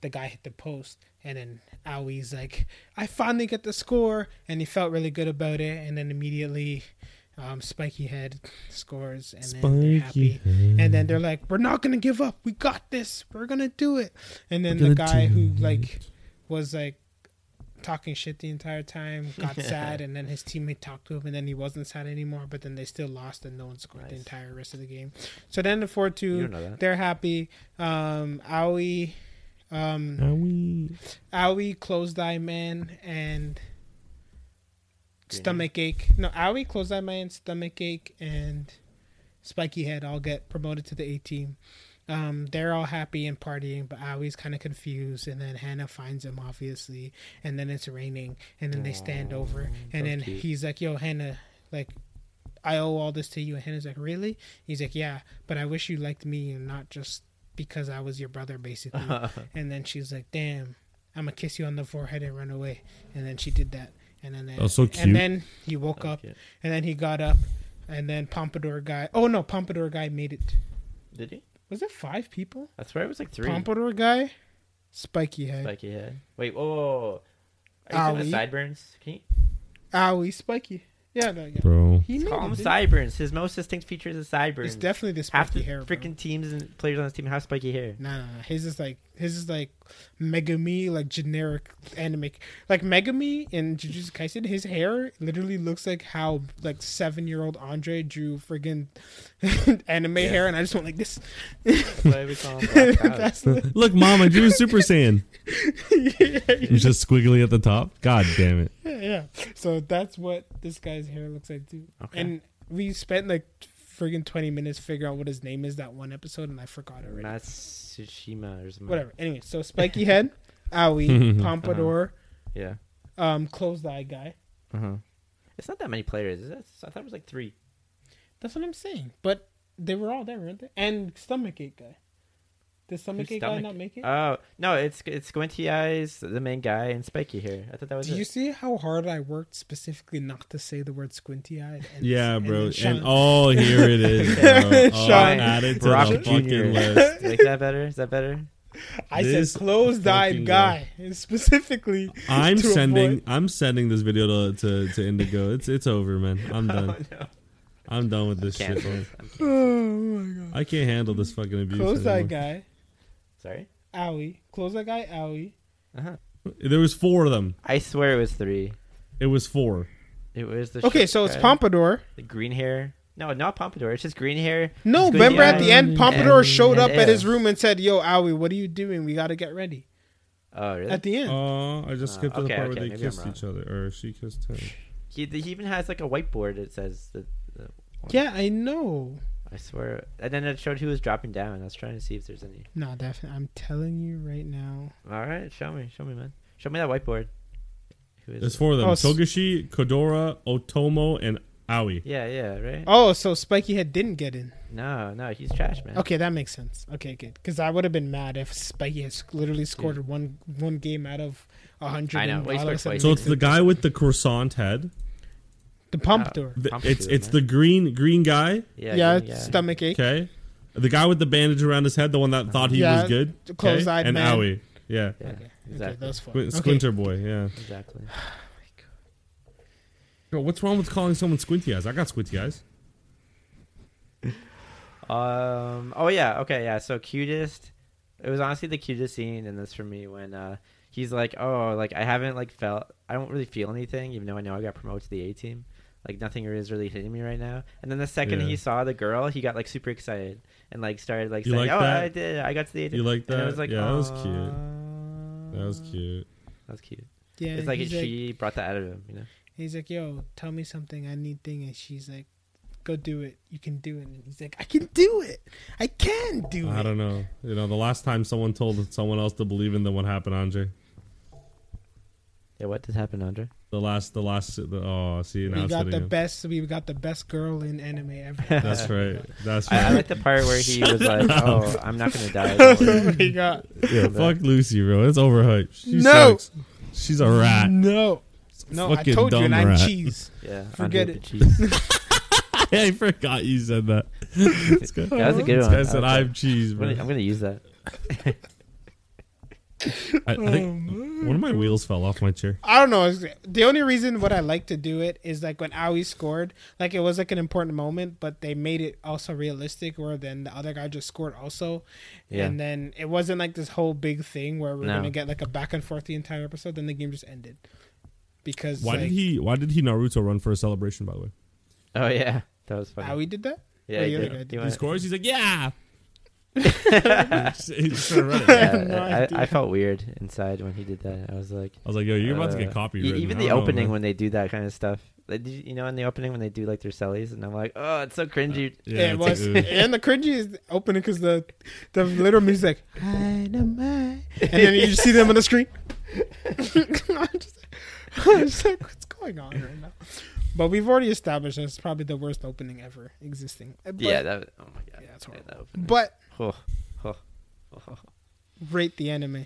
the guy hit the post, and then Aoi's like, "I finally get the score," and he felt really good about it, and then immediately, um, Spiky Head scores, and then they're happy, and then they're like, "We're not gonna give up. We got this. We're gonna do it." And then the guy who it. like was like talking shit the entire time got sad and then his teammate talked to him and then he wasn't sad anymore but then they still lost and no one scored the entire rest of the game. So then the 4-2 You don't know that. they're happy. Um aoi um Now we aoi closed eye man and Green stomach ache. No aoi closed eye man stomach ache and spiky head all get promoted to the a team um, they're all happy and partying, but Aoi's kind of confused. And then Hana finds him, obviously. And then it's raining. And then they stand over. And then cute. he's like, Yo, Hana, like, I owe all this to you. And Hana's like, Really? He's like, Yeah, but I wish you liked me and not just because I was your brother, basically. and then she's like, Damn, I'm going to kiss you on the forehead and run away. And then she did that. And then, That was so cute. and then he woke up. Okay. And then he got up. And then Pompadour guy. Oh, no, Pompadour guy made it. Did he? Was it five people? I swear it was like three. Pompadour guy, spiky head, Spiky head. Wait, whoa, whoa, whoa. Are you talking Owie. about sideburns? Can you owie, spiky. Yeah, no, yeah. bro. He made call him sideburns? His most distinct feature is the sideburns. It's definitely the Half spiky the hair. Bro. freaking teams and players on this team have spiky hair. Nah, nah, nah. His is like his is like Megumi, like generic anime. Like Megumi in Jujutsu Kaisen, his hair literally looks like how like seven year old Andre drew friggin' anime hair, and I just went like this. That's why we call him Black Cloud. That's the, Look, mom, I drew Super Saiyan. yeah, It's just squiggly at the top. God damn it. yeah, yeah. So that's what this guy's hair looks like too. Okay. And we spent like friggin' twenty minutes figuring out what his name is that one episode, and I forgot already. Matsushima or something. Whatever. Anyway, so spiky head, owie, pompadour, Yeah. um, closed eye guy. Uh huh. It's not that many players. Is it? I thought it was like three. That's what I'm saying. But they were all there, weren't they? And stomach ache guy. Did stomach Who's guy not make it? Oh no, it's it's Squinty Eyes, the main guy, and Spiky here. I thought that was Do it. you see how hard I worked specifically not to say the word squinty eyed? Yeah, bro. And, Sean- oh, here it is, bro. Oh, Sean added to Brock the Jr. fucking list. like that better? Is that better? I This said closed eyed guy. Specifically, I'm sending. avoid- I'm sending this video to, to to Indigo. It's it's over, man. I'm oh, done. Oh, no. I'm done with this shit. Man. Oh my god. I can't handle this fucking abuse. Close that guy. Sorry. Owie. Close that guy, Owie. Uh-huh. There was four of them. I swear it was three. It was four. It was the Okay, so it's guy, Pompadour. the green hair. No, not Pompadour. It's just green hair. No, remember at the end, Pompadour And- showed and up at his room and said, "Yo, Owie, what are you doing? We got to get ready." Oh, really? At the end. Oh, I just Uh, skipped to the okay, part okay, where they kissed each other, or she kissed him. he, he even has like a whiteboard. that says the. the yeah, I know. I swear. And then it showed who was dropping down. I was trying to see if there's any. No, definitely. I'm telling you right now. All right, show me, show me, man. Show me that whiteboard. Who is There's it? four of them: Oh, s- Togashi, Kodora, Otomo, and Aoi. Yeah, yeah, right. Oh, so Spiky Head didn't get in. No, no, he's trash, man. Okay, that makes sense. Okay, good. Because I would have been mad if Spiky has literally scored one one game out of a hundred. I know. and Well, he all of a scored sudden twice. So makes it's the it- guy with the croissant head. The Pompadour. The- Pump it's it's man. the green green guy. Yeah, yeah, yeah, stomach ache. Okay, the guy with the bandage around his head, the one that thought he Yeah, was good. the okay? closed-eyed and man. Aoi. Yeah, Yeah, Okay, okay, exactly. that's fine. Okay. Squinter boy. Yeah. exactly. Bro, what's wrong with calling someone squinty eyes? I got squinty eyes. Um. Oh yeah. Okay. Yeah. So cutest. It was honestly the cutest scene in this for me when uh he's like, oh, like I haven't like felt, I don't really feel anything, even though I know I got promoted to the A team. Like nothing is really hitting me right now. And then the second Yeah. he saw the girl, he got like super excited and like started like You saying, like "Oh, that? I did, I got to the A. You like And that? it was like, yeah, that was cute. That was cute. That was cute. Yeah, it's like he's she brought that out of him, you know. He's like, "Yo, tell me something. I need thing." And she's like, "Go do it. You can do it." And he's like, "I can do it. I can do I it." I don't know. You know, the last time someone told someone else to believe in them, what happened, Andre? Yeah. What did happen, Andre? The last, the last. The, oh, see now We it's got the him. best. We got the best girl in anime ever. That's right. That's I, I right. like the part where he was like, "Oh, I'm not gonna die." don't worry." we got yeah, fuck Lucy, bro. It's overhyped. She No. sucks. She's a rat. no, no. I Fucking told you, and I'm rat. cheese. Yeah. Forget Andre it. the cheese. Yeah, I forgot you said that. this guy, That was a good this one. guy said, Okay. "I'm cheese, I'm bro." gonna, I'm gonna use that. I, I think oh, one of my wheels fell off my chair. I don't know. The only reason what I like to do it is like when Aoi scored, like it was like an important moment, but they made it also realistic. Where then the other guy just scored also, Yeah. and then it wasn't like this whole big thing where we're No. gonna get like a back and forth the entire episode. Then the game just ended because Why like, did he? Why did he Naruto run for a celebration? By the way, Oh yeah, that was funny. Aoi did that? yeah, Oh, he did. guy He did. he scores. He's like, "Yeah." He just- he just running. yeah, no I. I felt weird inside when he did that. I was like, I was like, "Yo, you're about to uh, get copied." e- Even the opening when they do that kind of stuff. Like, did you, you know, in the opening when they do like their sellies, and I'm like, oh, it's so cringy. Yeah, it was, like, and the cringy is opening because the the little music, and then you just see them on the screen. I'm just, I'm just like, what's going on right now? But we've already established that it's probably the worst opening ever existing. But, yeah, that. Oh my god. Yeah, it's Yeah, horrible. that but Oh, oh, oh, rate the anime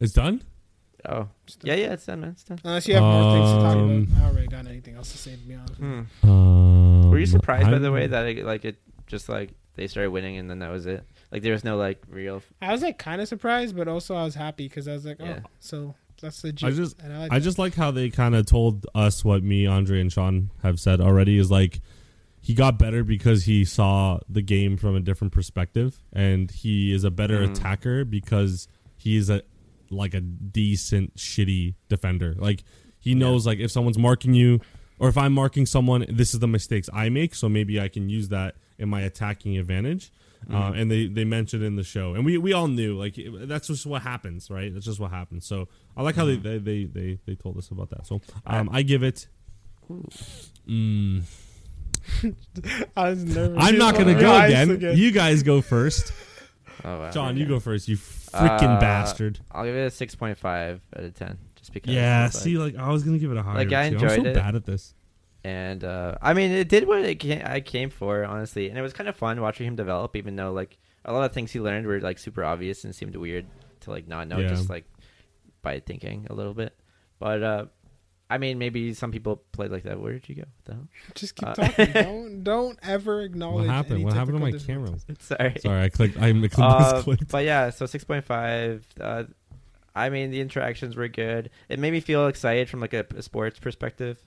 it's done. oh. yeah, yeah, it's done, man. It's done. unless you have more things to talk Um, about. I don't got anything else to say to be honest. Hmm. Um, Were you surprised by the way that it, like it just like they started winning and then that was it? Like there was no like real. I was like kind of surprised, but also I was happy because I was like, oh, Yeah. so that's legit. I just- and I, like I just like how they kind of told us what me, Andre, and Sean have said already is like he got better because he saw the game from a different perspective, and he is a better Mhm. attacker because he is a like a decent shitty defender. Like he knows like if someone's marking you, or if I'm marking someone, this is the mistakes I make, so maybe I can use that in my attacking advantage. Uh, Mhm. and they, they mentioned in the show, and we, we all knew like it- that's just what happens, right? That's just what happens. So I like how Mhm. they, they, they, they, they told us about that. So um, I give it. Mm, I was nervous. I'm not gonna go eyes again. You guys go first. Oh wow. John, you go first. You freaking Uh, bastard. I'll give it a six point five out of ten, just because. Yeah. it's, like- See, like I was gonna give it a higher. Like, I too. I'm enjoyed so it. bad at this. and uh, I mean, it did what it came, I came for, honestly, and it was kind of fun watching him develop, even though like a lot of things he learned were like super obvious and seemed weird to like not know, Yeah. just like by thinking a little bit. But uh, I mean, maybe some people played like that. Where did you go? What the hell? Just keep Uh, talking. don't don't ever acknowledge. What happened? any What happened to my camera? Sorry. Sorry, I clicked. I clicked. Uh, clicked. but yeah, so six point five. Uh, I mean, the interactions were good. It made me feel excited from like a, a sports perspective.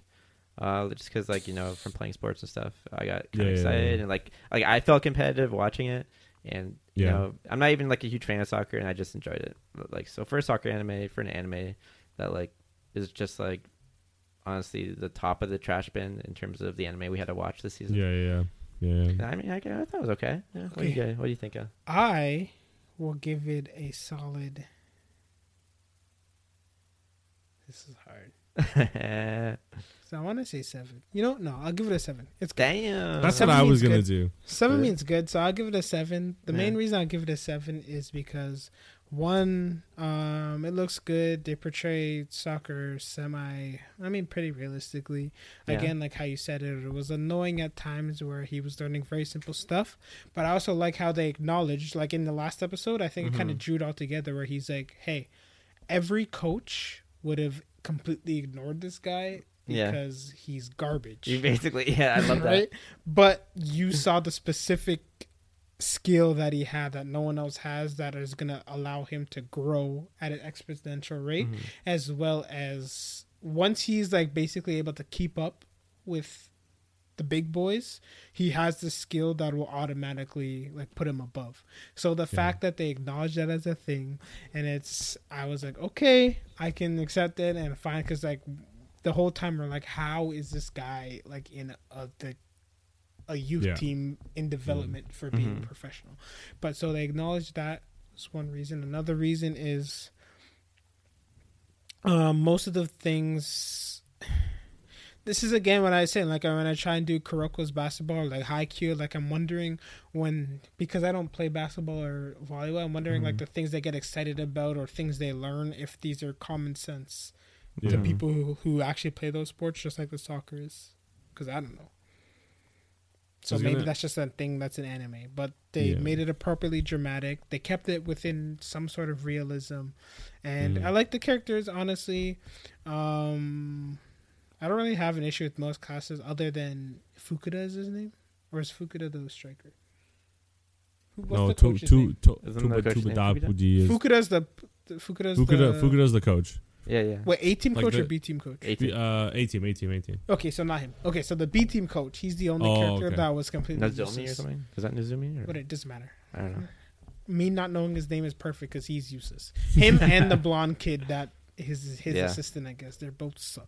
Uh, just because like you know from playing sports and stuff, I got kind of yeah, excited yeah. and like like I felt competitive watching it, and you Yeah. know I'm not even like a huge fan of soccer, and I just enjoyed it. Like so for a soccer anime, for an anime that like is just like honestly the top of the trash bin in terms of the anime we had to watch this season. Yeah, yeah, yeah. yeah. I mean, I, I thought it was okay. Yeah, What do you Okay. guys, what do you think of? I will give it a solid. This is hard. So I want to say seven. You know, no, I'll give it a seven. It's good. That's what I was gonna good. do. Seven Good. means good, so I'll give it a seven. The main reason I'll give it a seven is because one, um, it looks good. They portray soccer semi, I mean, pretty realistically. Yeah. Again, like how you said it, it was annoying at times where he was learning very simple stuff. But I also like how they acknowledged, like in the last episode, I think it kind of drew it all together where he's like, hey, every coach would have completely ignored this guy Yeah. because he's garbage You basically, yeah, I love that. right? But you saw the specific skill that he had that no one else has that is going to allow him to grow at an exponential rate, Mhm. as well as once he's like basically able to keep up with the big boys, he has the skill that will automatically like put him above. So the fact that they acknowledge that as a thing, and it's, I was like, okay, I can accept it and fine, because like the whole time we're like, how is this guy like in a the a youth Yeah. team in development for being Mhm. professional? But so they acknowledge that. That's one reason. Another reason is um, most of the things. This is again what I say, like when I try and do Kuroko's basketball, like Haikyu, like I'm wondering when because I don't play basketball or volleyball, I'm wondering like Mhm. the things they get excited about or things they learn if these are common sense Yeah. to people who, who actually play those sports, just like the soccer is. Because I don't know. So maybe gonna- that's just a thing that's an anime, but they Yeah. made it appropriately dramatic. They kept it within some sort of realism, and Mhm. I like the characters. Honestly, um, I don't really have an issue with most classes other than Fukuda is his name, or is Fukuda the striker? Who- What's No, the tu, coach's tu, name? tu, Isn't Tuba- Tuba name Fukuda? Is Fukuda's the Fukuda's Fukuda. the Fukuda's the coach. Yeah, yeah. wait A team Like coach or the- B team coach? Eight- B- Uh, A team, A team, A team. Okay, so not him. Okay, so the B team coach, he's the only Oh, character okay. that was completely Nazumi or useless. something? Is that Nazumi? Or? But it doesn't matter. I don't know. Me not knowing his name is perfect because he's useless. Him and the blonde kid that his his Yeah. assistant, I guess, they're both suck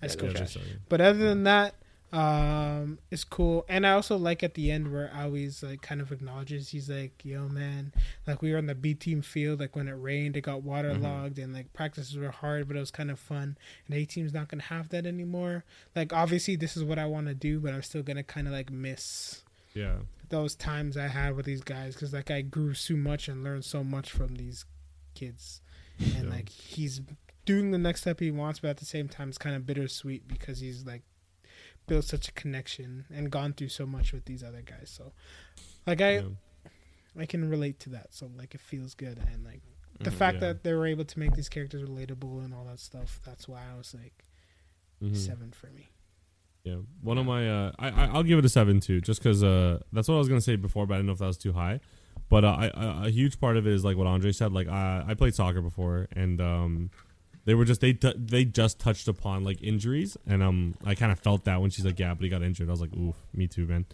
as Yeah, they're coaches. trash. But other than that, um, it's cool. And I also like at the end where Aoi's like kind of acknowledges he's like, "Yo, man, like we were on the B team field. Like when it rained, it got waterlogged, and like practices were hard, but it was kind of fun. And A team's not gonna have that anymore. Like obviously, this is what I want to do, but I'm still gonna kind of like miss." Yeah. those times I had with these guys because like I grew so much and learned so much from these kids, and Yeah. like he's doing the next step he wants, but at the same time it's kind of bittersweet because he's like built such a connection and gone through so much with these other guys. So like I yeah. I can relate to that. So like it feels good and like the Mhm. fact Mm-hmm. Yeah. that they were able to make these characters relatable and all that stuff. That's why I was like Mhm. seven for me. Yeah, one of my uh, I I- I'll give it a seven too, just because uh that's what I was gonna say before, but I didn't know if that was too high. But uh, I, I, a huge part of it is like what Andre said. Like I I played soccer before, and um they were just they they just touched upon like injuries, and um I kind of felt that when she's like yeah, but he got injured. I was like oof, me too, man.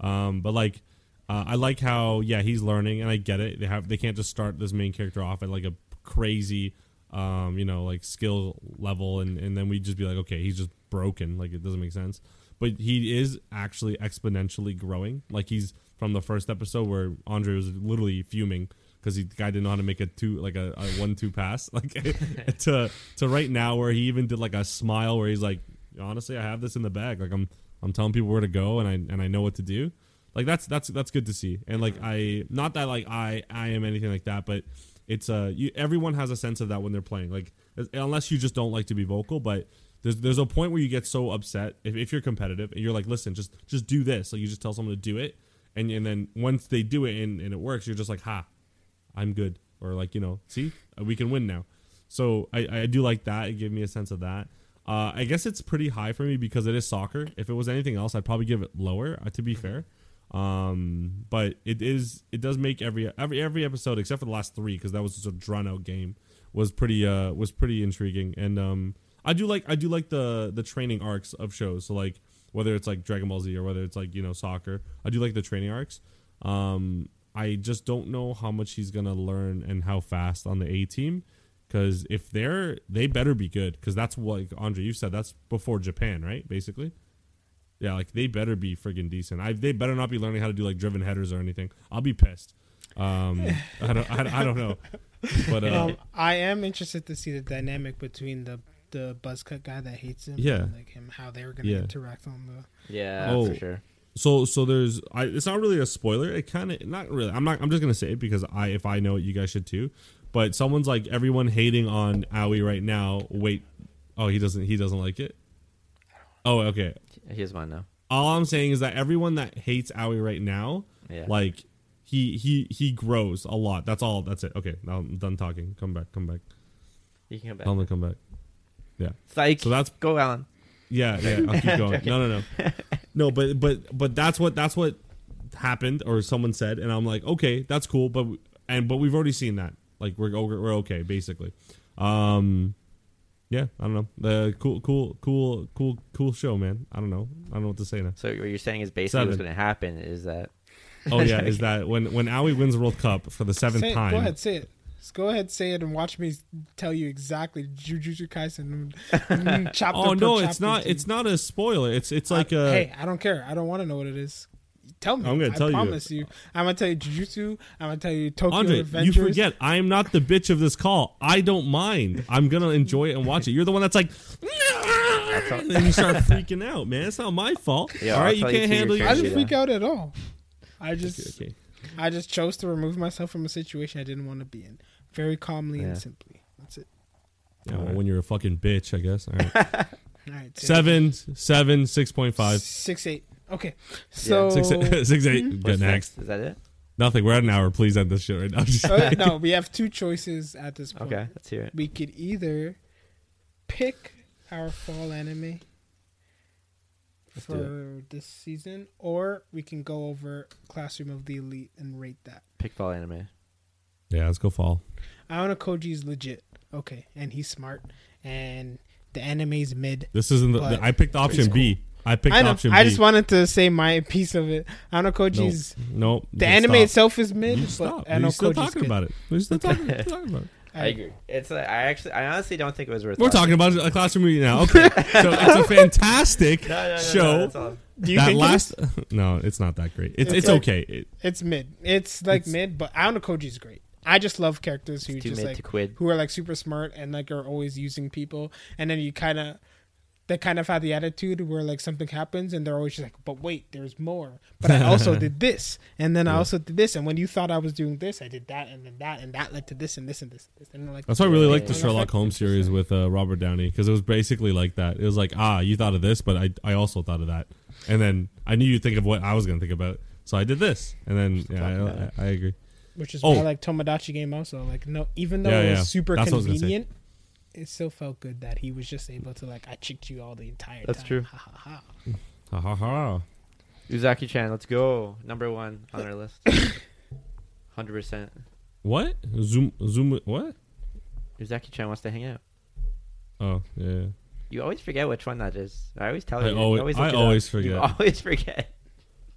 Um, but like uh, I like how yeah he's learning, and I get it. They have they can't just start this main character off at like a crazy um, you know, like skill level, and, and then we just be like, okay, he's just broken. Like it doesn't make sense. But he is actually exponentially growing. Like he's from the first episode where Andre was literally fuming because the guy didn't know how to make a two like a, a one two pass. Like to to right now where he even did like a smile where he's like, honestly, I have this in the bag. Like I'm I'm telling people where to go and I and I know what to do. Like that's that's that's good to see. And like I not that like I I am anything like that, but it's uh you, everyone has a sense of that when they're playing like unless you just don't like to be vocal but there's there's a point where you get so upset if, if you're competitive and you're like listen just just do this like you just tell someone to do it and and then once they do it and, and it works you're just like ha i'm good. Or like you know see Uh, we can win now. So i i do like that. It gave me a sense of that. Uh i guess it's pretty high for me because it is soccer. If it was anything else i'd probably give it lower uh, to be fair. Um but it is it does make every every every episode except for the last three because that was just a drawn out game was pretty uh was pretty intriguing. And um I do like I do like the the training arcs of shows. So like whether it's like Dragon Ball Z or whether it's like you know soccer, I do like the training arcs. Um, I just don't know how much he's gonna learn and how fast on the A team. Because if they're they better be good. Because that's what like, Andre you said. That's before Japan, right? Basically. Yeah, like they better be friggin' decent. I they better not be learning how to do like driven headers or anything. I'll be pissed. Um, I don't I, I don't know, but uh, um, I am interested to see the dynamic between the the buzz cut guy that hates him, Yeah. and like him, how they're gonna Yeah. interact on the. Yeah, Oh. for sure. So so there's I it's not really a spoiler. It kind of not really. I'm not. I'm just gonna say it because I if I know it, you guys should too. But someone's like everyone hating on Aoi right now. Wait, oh he doesn't he doesn't like it. Oh okay. Here's mine now. All I'm saying is that everyone that hates Aoi right now, Yeah. like he he he grows a lot. That's all. That's it. Okay, now I'm done talking. Come back. Come back. you can come back. Him to come back. Yeah Psych. So that's Go, Alan. Yeah, yeah. I'll keep going. No, no, no, no. But but but that's what that's what happened, or someone said, and I'm like, okay, that's cool. But and but we've already seen that. Like we're o- we're okay, basically. Um, yeah, I don't know. The cool, cool, cool, cool, cool show, man. I don't know. I don't know what to say now. So what you're saying is basically what's going to happen is that Oh yeah, is that when when Aoi wins the World Cup for the seventh Say it, time? Go ahead, say it. Just go ahead, say it, and watch me tell you exactly Jujutsu Kaisen. mm, chapter Oh per no, it's chapter not. to- It's not a spoiler. It's it's like I, a. hey, I don't care. I don't want to know what it is. Tell me. I'm gonna I tell you. promise you. I'm gonna tell you Jujutsu. I'm gonna tell you Tokyo Andre, Adventures. you forget. I am not the bitch of this call. I don't mind. I'm gonna enjoy it and watch it. You're the one that's like, and then you start freaking out, man. It's not my fault. Yeah, all you can't too, handle your I didn't Yeah. freak out at all. I just, Okay, okay. I just chose to remove myself from a situation I didn't want to be in, very calmly Yeah. and simply. That's it. Yeah, well, when you're a fucking bitch, I guess. All right. All right. so- seven, seven, six point five, Six eight. Okay. So six, six, eight. Mm-hmm. what's Good next. Is that it? Nothing. We're at an hour. Please end this shit right now. Just uh, no, we have two choices at this point. Okay, let's hear it. We could either pick our fall anime Let's for this season, or we can go over Classroom of the Elite and rate that. Pick fall anime. Yeah, let's go fall. Ayanokoji's legit. Okay, and he's smart, and the anime's mid. This isn't. The, But I picked option it's B. I picked I know. option I B. just wanted to say my piece of it. Ayanokoji's Nope. the anime stop. itself is mid, You stop. Aona We're still Koji's talking good. about it. We're still talking, still talking about it. I agree. It's like, I actually, I honestly don't think it was worth. It. We're talking about a classroom reading now. Okay, so it's a fantastic No, no, no, no, show. that's. Do you that think last, no, it's not that great. It's It's it's, like- okay. It, it's mid? It's like It's- mid, but Ayanokoji's great. I just love characters who just like to who are like super smart and like are always using people, and then you kind of they kind of have the attitude where like something happens and they're always just like, but wait, there's more. But I also did this, and then I also did this, and when you thought I was doing this, I did that, and then that, and that led to this and this and this. And, this. and they're like, that's why I really like the yeah, yeah. Sherlock Holmes series with uh, Robert Downey because it was basically like that. It was like, ah, you thought of this, but I I also thought of that, and then I knew you'd think of what I was gonna think about, so I did this, and then yeah, talking about it. I, I, I agree. Which is Oh. why I like Tomodachi game also. Like no, even though Yeah, it was yeah. super That's what was convenient, it still felt good that he was just able to like I chicked you all the entire That's time. true. Ha, ha, ha. Ha ha ha. Uzaki Chan, let's go. Number one on our list. Hundred percent. What? Zoom zoom what? Uzaki Chan wants to hang out. Oh yeah. You always forget which one that is. I always tell I you. always- you always I always up. forget. You always forget.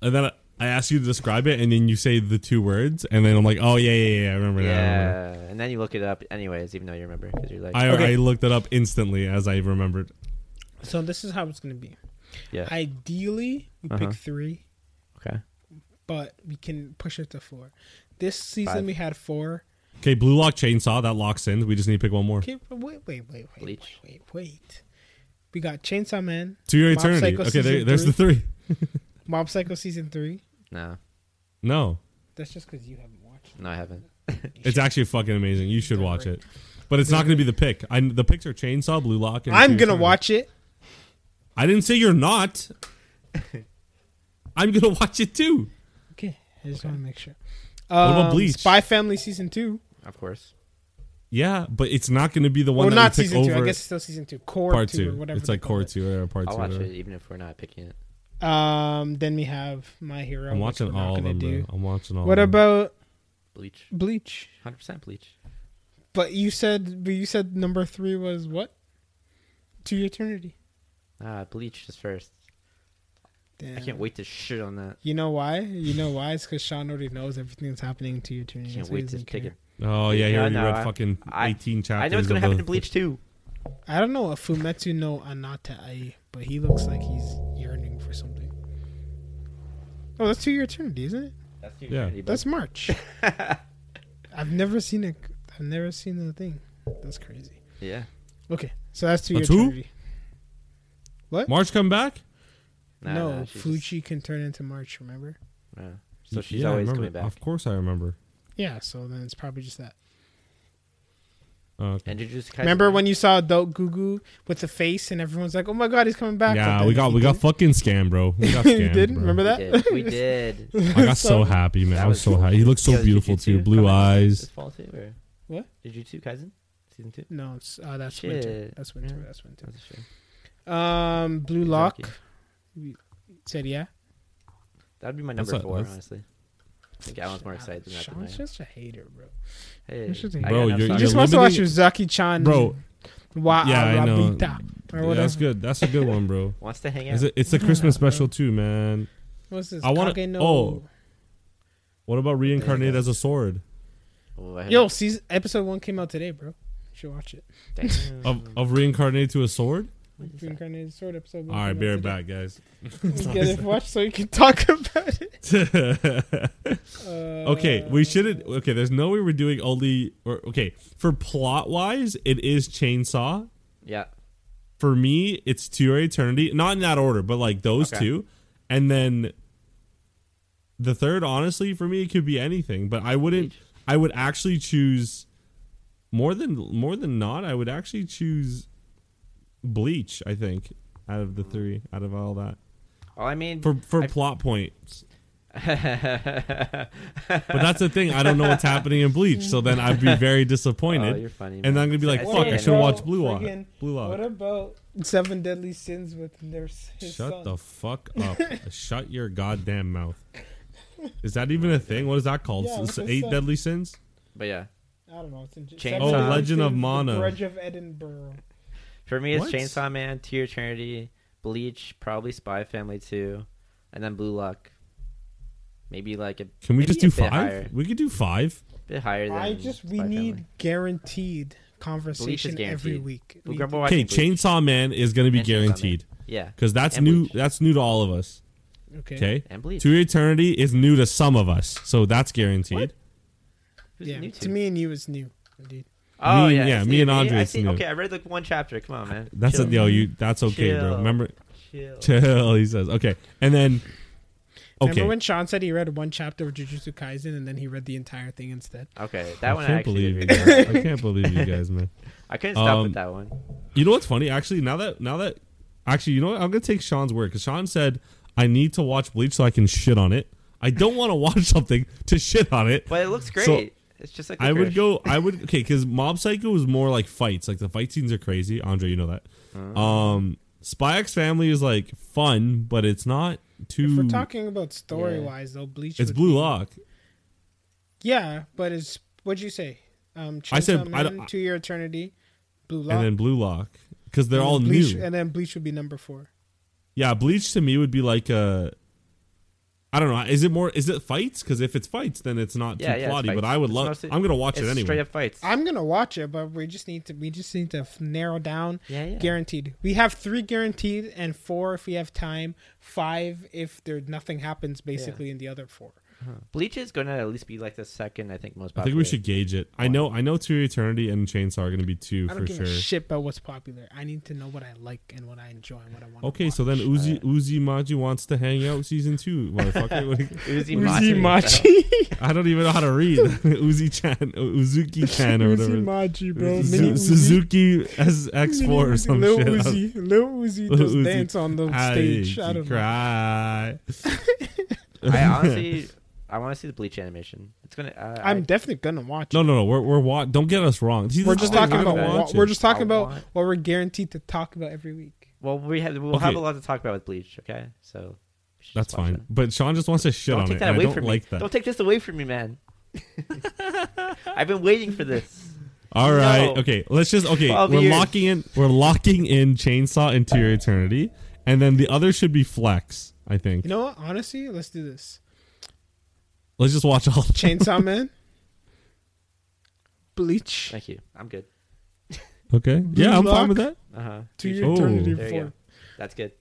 And then I, I ask you to describe it, and then you say the two words, and then I'm like, oh yeah yeah yeah, I remember that. I remember. Yeah, and then you look it up anyways, even though you remember because you're like, I, Okay. I looked it up instantly as I remembered. So this is how it's gonna be. yeah, Ideally, we Uh-huh. pick three, okay, but we can push it to four. This season Five. we had four. Okay, Blue Lock Chainsaw that locks in. We just need to pick one more. Okay, but wait, wait, wait, wait, Bleach. wait, wait, wait. We got Chainsaw Man, To your Mob eternity. Psycho Okay, there, season there's the three. Mob Psycho season three. no, No, That's just because you haven't watched. no, I haven't. it's actually fucking amazing. You should watch it, but it's not going to be the pick. I, the picks are Chainsaw, Blue Lock. And I'm Your gonna Eternity. watch it. I didn't say you're not. I'm gonna watch it too. Okay, I just Okay. want to make sure. about Um, Bleach? Spy Family season two. Of course, Yeah, but it's not going to be the one Well, that not we pick season two. I guess it's still season two. Core part two, two. or whatever. It's they like call core it. two or part I'll two. watch whatever. it even if we're not picking it. Um, then we have My Hero. I'm watching we're all of them. do. I'm watching all. What of them. about Bleach, Bleach? hundred percent Bleach. But you said, but you said number three was what? To eternity. Ah, Bleach is first. Damn. I can't wait to shit on that. You know why? You know why? It's because Sean already knows everything that's happening to eternity. Can't That's why he wait to doesn't take care. it. Oh yeah, he Yeah, already no, read I- fucking I- eighteen chapters. I know what's gonna happen the- to Bleach too. I don't know a Fumetsu no Anatai, but he looks like he's yearning for something. Oh, that's two year eternity, isn't it? That's Yeah. eternity, bud. That's March. I've never seen it. I've never seen the thing. That's crazy. yeah. Okay, so that's two That's your who? eternity. March come back. no, Nah, nah, just- can turn into March. Remember? yeah. So she's Yeah, I always remember. coming back. Of course, I remember. Yeah. So then it's probably just that. Uh, okay. And Jujutsu Kaisen. Remember when you saw Adult Gugu with the face and everyone's like, "Oh my god, he's coming back!" Yeah, then we got we got didn't. fucking scammed, bro. We got You scammed. didn't? bro. Remember we that? did. We did. I got so happy, man. That I was was so cool. happy. He looked so Yeah, beautiful too. Blue coming eyes. This fall too, or What? Jujutsu Kaisen season two. No, it's uh, that's winter. That's winter. Yeah. That's winter. That's a shame. Um, Blue Lock Exactly. said yeah. That'd be my number a- four, that's- honestly. I think Alan's more excited than that. Sean's Than just a hater, bro. Hey, That's just a- I Bro, got enough you're- just you're wants to watch limiting- Uzaki-chan. Bro, Wa yeah, I know. Yeah, that's good. That's a good one, bro. wants to hang out. Is it, it's a Christmas special too, man. What's this? I wanna- Kage no- oh. What about reincarnate as a sword I heard- Yo, season episode one came out today, bro. You should watch it. Damn. of of reincarnate to a sword? What is that? Reincarnated sword episode. All right, be right back, guys. Get it watch so you can talk about it. Uh, okay, we shouldn't. Okay, there's no way we're doing only. Or, okay, for plot wise, it is Chainsaw. Yeah. For me, it's To Your Eternity. Not in that order, but like those Okay. two, and then the third. Honestly, for me, it could be anything. But I wouldn't. Bleach. I would actually choose more than more than not. I would actually choose Bleach. I think out of the three, out of all that, Well, I mean, for for I- plot points. but But that's the thing. I don't know what's happening in Bleach, so then I'd be very Oh, disappointed. you're funny. and man. I'm gonna be like, I "Fuck! I should bro, watch Blue Lock." Blue Lock. What about Seven Deadly Sins with their his Shut son? the fuck up! Shut your goddamn mouth. Is that even a thing? What is that called? Yeah, S- eight son? deadly sins? But yeah, I don't know. It's in Chainsaw. Seven Oh, Deadly Legend of Sins, The Mana. Grudge of Edinburgh. For me, it's What? Chainsaw Man, Tear Eternity, Bleach, probably Spy Family 2, and then Blue Lock. Maybe like a Can we just do five? higher. We could do five. bit higher than I just we Spy need Family. guaranteed conversation every week. We'll We- Okay. Chainsaw Man is gonna be And guaranteed Yeah, because that's And new. Bleach. That's new to all of us. okay. Okay. and Bleach. To Eternity is new to some of us, so that's guaranteed. What? Yeah, new to me and you is new. Indeed. Oh Me- yeah, yeah, it's me and to Andre I is see- Okay, I read like one chapter. Come on, man. That's a, Chill. yo, you. That's okay, bro. Remember, Chill. chill. He says, okay, and then, okay, Remember when Sean said he read one chapter of Jujutsu Kaisen and then he read the entire thing instead? Okay, that one I I can't actually believe you. did read. Guys. I can't believe you guys, man. I couldn't stop Um, with that one. You know what's funny? Actually, now that now that actually, you know what? I'm gonna take Sean's word because Sean said I need to watch Bleach so I can shit on it. I don't want to watch something to shit on it. But it looks great. So, it's just like I would licorice. go. I would okay because Mob Psycho is more like fights. Like the fight scenes are crazy. Andre, you know that. Mm. Um, Spy X Family is like fun, but it's not too. If we're talking about story wise, though, Bleach. it's Blue be- Lock. Yeah, but it's what'd you say? Um, I said- Chainsaw I Man, don't- To Your Eternity, Blue Lock, and then Blue Lock because they're and all then Bleach, new. and then Bleach would be number four. Yeah, Bleach to me would be like a. I don't know. Is it more? Is it fights? Because if it's fights, then it's not Yeah, too yeah, plotty. But. I would It's love. mostly- I'm gonna watch It's it straight up fights. I'm gonna watch it, but we just need to we just need to narrow down yeah, yeah. guaranteed. We have three guaranteed and four if we have time. Five if there nothing happens basically in the other four. Bleach is going to at least be like the second, I think, most popular. I think we should gauge it. I know. I know. To Eternity and Chainsaw are gonna be two I don't for give sure. a shit about what's popular. I need to know what I like and what I enjoy and what I want. Okay, so then Uzi Uzi Maji wants to hang out season two, motherfucker. What Uzi Uzi Machi. Machi, I don't even know how to read Uzi Chan, uh, Uzuki Chan or whatever. Uzi whatever. Machi, bro. Su- Mini Uzi. Suzuki SX4 or some Lil shit. Uzi, Lil Uzi Lil does Uzi. dance on the I stage. I don't know. cry. I honestly, I want to see the Bleach animation. It's gonna. Uh, I'm I, definitely gonna watch. No, it. no, no. We're we're wa- don't get us wrong. See, We're just is the talking about. I'm gonna What, we're just talking I about want- what we're guaranteed to talk about every week. well, we have we'll Okay. have a lot to talk about with Bleach. Okay, so That's fine. it. But Sean just wants to shit Don't on take it. that and I away don't from like me. that. Don't take this away from me, man. I've been waiting for this. All right. No. Okay. Let's just okay. 12 We're years. locking in. We're locking in chainsaw into your eternity, and then the other should be flex. I think. You know what? Honestly, let's do this. Let's just watch all. Chainsaw Man, Bleach, Thank you. I'm good. Okay. Yeah, I'm fine with that. Uh huh. To Your Oh. Eternity There you Four. go. That's good.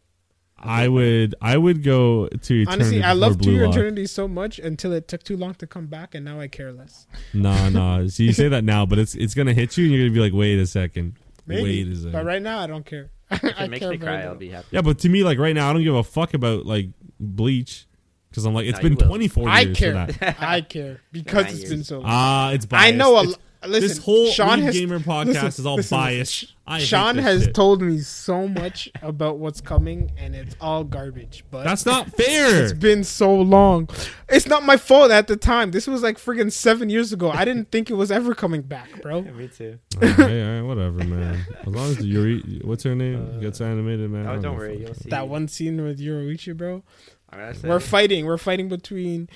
I would. I would go to eternity. Honestly, I love To Blue Your Lock. Eternity so much until it took too long to come back, and now I care less. Nah, nah. So you say that now, but it's it's gonna hit you, and you're gonna be like, wait a second. Maybe, Wait a second. but right now I don't care. If I it makes care me very cry. I'll be happy. Yeah, but to me, like right now, I don't give a fuck about like Bleach because I'm like, it's No, been you will. 24 I years care. for that. I care because Nah, it's you're- been so long. Ah, it's biased. I know. A, It's- listen, this whole Sean Weeb has gamer podcast listen, is all listen, biased. Sh- I Sean has shit. told me so much about what's coming, and it's all garbage. But That's not fair. It's been so long. It's not my fault at the time. This was like friggin' seven years ago. I didn't think it was ever coming back, bro. me too. all right, all right, whatever, man. As long as the Yuri, what's her name, Uh, gets animated, man. Oh, don't give a worry. You'll see. That one scene with Yoruichi, bro. I'm gonna say We're fighting. We're fighting between.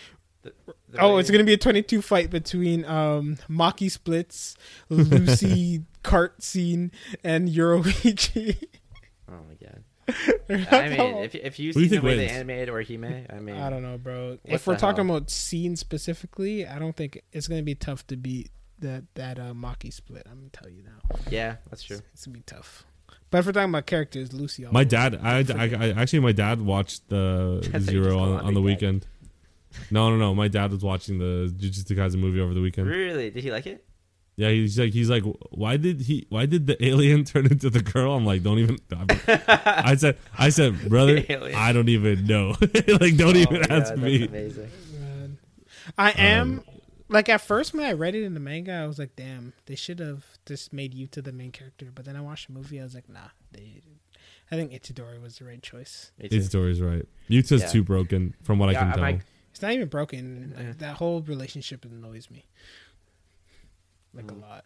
the Oh, way- it's gonna be a 22 fight between um Maki splits, Lucy cart scene, and Yoruichi. Oh my god. I mean, if if you Who do you see the think way they wins? animated or Hime, I mean, I don't know, bro. If we're talking hell? about scene specifically, I don't think it's gonna be tough to beat that that uh, Maki split. I'm gonna tell you now. yeah, that's true. It's gonna be tough. But if we're talking about characters, Lucy. My dad, I, I, I actually, my dad watched the I thought you just Zero on, on on the weekend. No, no, no. My dad was watching the Jujutsu Kaisen movie over the weekend. Really? Did he like it? Yeah, he's like, he's like, why did he? Why did the alien turn into the girl? I'm like, don't even. I said, I said, brother, I don't even know. like, don't Oh even my ask God, me. That's amazing. I am Um, like at first when I read it in the manga, I was like, "Damn, they should have just made Yuta the main character." But then I watched the movie, I was like, "Nah, they." I think Itadori was the right choice. Me too. His story's right. Yuta's Yeah. too broken, from what Yeah, I can I'm tell. like- It's not even broken. Yeah. That whole relationship annoys me, like Mm. a lot.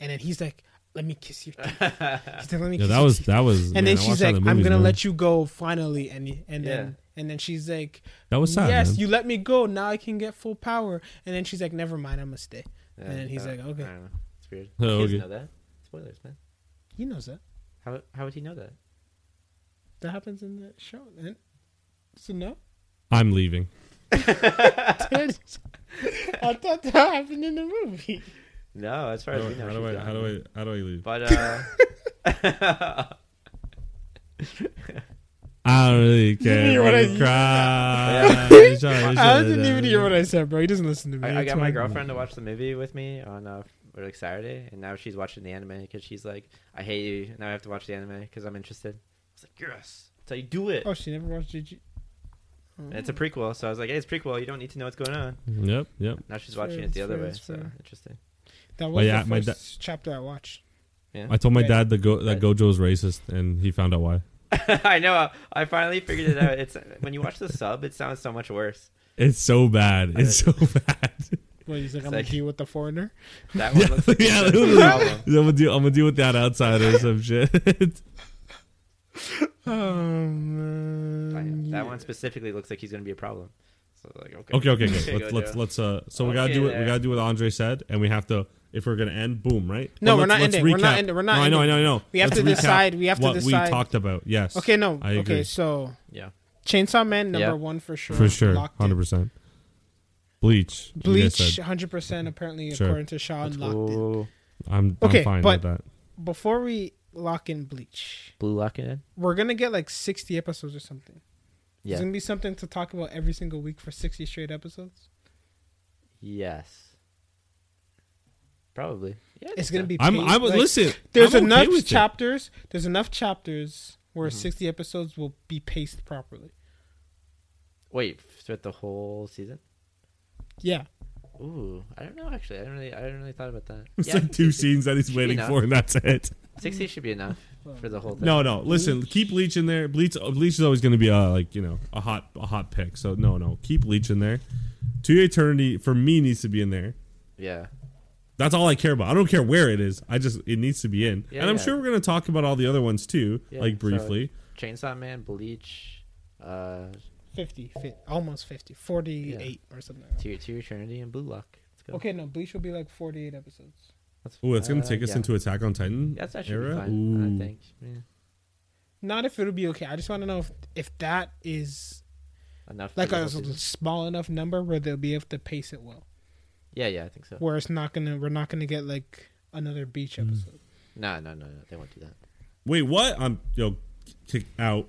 And then he's like, "Let me kiss your." Teeth. He's like, "Let me." yeah, kiss that was teeth." that was. And man, then I she's like, in the "I'm movies, gonna man. let you go finally," and y- and Yeah. then and then she's like, That was sad. yes, man. you let me go. Now I can get full power. And then she's like, never mind, I'm gonna stay. Yeah, And then he's uh, like, okay. I don't know. It's weird. Oh, he doesn't know that. Spoilers, man. He knows that. How how would he know that? That happens in the show. And so no. I'm leaving. I thought that happened in the movie. No, as far How as do, we I, know, how do I she's how do. I how do I leave? But uh, I don't really care. hear what I- cry. Shut- I didn't even hear what I said, bro. He doesn't listen to me. I, I got my girlfriend to watch the movie with me on uh, like Saturday, and now she's watching the anime because she's like, "I hate you." Now I have to watch the anime because I'm interested. I was like, "Yes, that's how you do it." Oh, she never watched GG. Oh. It's a prequel, so I was like, "Hey, it's prequel. You don't need to know what's going on." Yep, yep. Now she's Fair, watching it the other fair, way. So fair. interesting. That was Well, yeah, the my first chapter I watched. Yeah, I told my Right. dad that go that Right. Gojo is racist, and he found out why. I know. I finally figured it out. It's when you watch the sub, it sounds so much worse. It's so bad. It's so bad. Well, he's like, It's I'm like- gonna deal with the foreigner. That one looks like yeah, it's a literally. I'm gonna do. I'm gonna deal with that outsider or some shit. Oh I- man, That one specifically looks like he's gonna be a problem. So like, okay, okay, okay, okay. Okay, let's go, let's Joe. let's. Uh, so we gotta Okay do what we there. gotta do what Andre said, and we have to. If we're gonna end, boom, right? No, we're let's- not let's ending. We're not recap. ending. We're not No, I know, I know, I know. We have Let's to decide. We have to what decide. we talked about. Yes. Okay, no. I okay, so Yeah. Chainsaw Man number Yeah. one for sure. for sure, Locked hundred percent. Bleach. you guys Bleach, said. hundred percent. Apparently, Sure. according to Sean, Let's locked in. I'm, Okay, I'm fine but- with that. Before we lock in Bleach, Blue lock in. we're gonna get like sixty episodes or something. Yeah. It's gonna be something to talk about every single week for sixty straight episodes. Yes. Probably. Yeah. It's gonna so. be. I'm. paid- I'm. like, listen. There's I'm okay enough it. chapters. There's enough chapters where Mhm. sixty episodes will be paced properly. Wait, throughout the whole season? Yeah. Ooh, I don't know. Actually, I don't really, I didn't really thought about that. It's Yeah, like two 60 scenes that he's should waiting for, and that's it. Sixty should be enough for the whole thing. No, no. Listen, keep Bleach in there. Bleach, Bleach is always going to be a like you know a hot a hot pick. So no, no, keep Bleach in there. To Eternity for me needs to be in there. Yeah. That's all I care about. I don't care where it is. I just it needs to be in. Yeah, and I'm yeah. sure we're going to talk about all the other ones too, Yeah, like so- briefly. Chainsaw Man, Bleach, uh, 50, fi- almost 50, 48 or something. Like that. Tear to Eternity, and Blue Lock. Let's go. Okay, no, Bleach will be like 48 episodes. That's, Oh, it's gonna uh, take us yeah. into Attack on Titan. That's actually era? fine. Ooh. I think. Yeah. Not if it'll be okay. I just want to know if if that is Enough. like the a season. small enough number where they'll be able to pace it well. Yeah, yeah, I think so. Where it's not gonna, we're not gonna get like another beach Mm. episode. No, no, no, no. They won't do that. Wait, what? I'm yo kick out.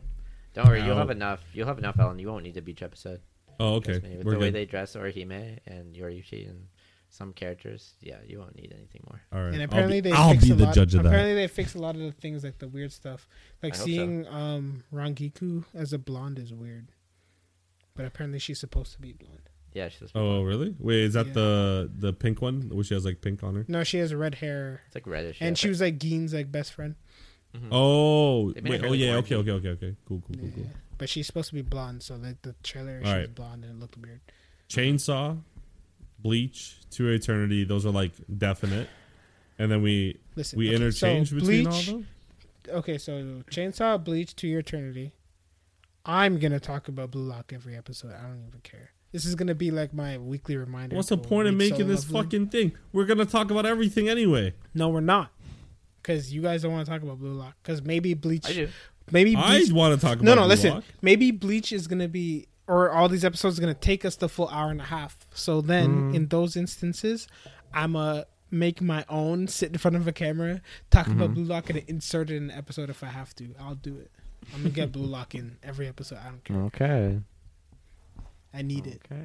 Don't worry, you'll Ow. have enough. You'll have enough, Alan. You won't need a beach episode. Oh, okay. Trust me. With We're the way good. they dress Orihime and Yoruichi and some characters, yeah, you won't need anything more. All right. And I'll apparently be, they I'll fixed be a the lot, judge of that. Apparently they fixed a lot of the things like the weird stuff, like I hope so. seeing um Rangiku as a blonde is weird. But apparently she's supposed to be blonde. Yeah, she's supposed Oh, really? Wait, is that Yeah. the the pink one? Which she has like pink on her? No, she has red hair, it's like reddish. and yeah, she was like Gin's like best friend. but- Mhm. Oh, wait. Oh, yeah. Okay, okay, okay, okay. Cool, cool, cool, cool. But she's supposed to be blonde, so like the trailer, she All was right. blonde and it looked weird. Chainsaw, Bleach, To Eternity. Those are like definite. And then we Listen, we okay, interchange so between all of them. Okay, so Chainsaw, Bleach, To Your Eternity. I'm gonna talk about Blue Lock every episode. I don't even care. This is gonna be like my weekly reminder. What's the point of making Solo this Leveling. fucking thing? We're gonna talk about everything anyway. No, we're not. Because you guys don't want to talk about Blue Lock. Because maybe Bleach. I do. Maybe I Bleach. want to talk about. Blue Look. No, no. Blue Listen. Lock. Maybe Bleach is gonna be, or all these episodes are gonna take us the full hour and a half. So then, Mm. in those instances, I'm a make my own, sit in front of a camera, talk about Mm-hmm. Blue Lock, and insert it in an episode if I have to. I'll do it. I'm gonna get Blue Lock in every episode. I don't care. Okay. I need it Okay.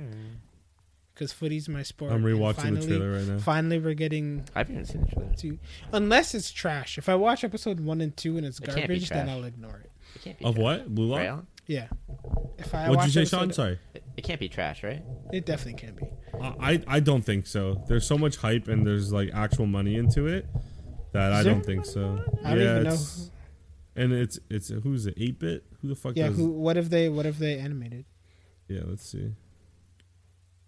because footy's my sport. I'm rewatching finally, the trailer right now. Finally, we're getting I haven't even seen the trailer. to, unless it's trash. If I watch episode one and two and it's It garbage, then. I'll ignore it. It can't be Of trash. what? Blue Lock? Right, Yeah. If I What'd watch you say, episode- Sean? Sorry. It, it can't be trash, right? It definitely can be. I I I don't think so. There's so much hype and there's like actual money into it that I don't think so. I don't yeah, even know. it's- And it's it's who's it? Eight bit? Who the fuck? Yeah. does- Who? What if they? What if they animated? Yeah, let's see.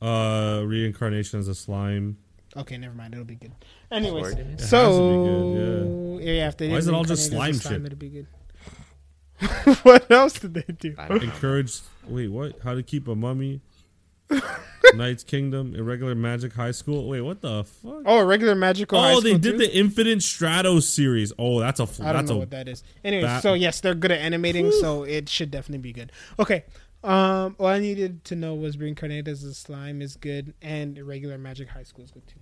Uh, reincarnation as a slime. Okay, never mind. It'll be good. Anyways, Sword, you mean? It has so to yeah. if they Why is didn't it all just reincarnate as a slime shit? It'll be good. what else did they do? I don't know. Encourage. Wait, what? How to keep a mummy? Knight's Kingdom, irregular magic high school. Wait, what the fuck? Oh, a regular magical. high Oh, they school did too? the Infinite Stratos series. Oh, that's a I don't that's know a what that is. Anyway, that- so yes, they're good at animating, so it should definitely be good. Okay. Um, all I needed to know was reincarnated as a slime is good, and regular magic high school is good too.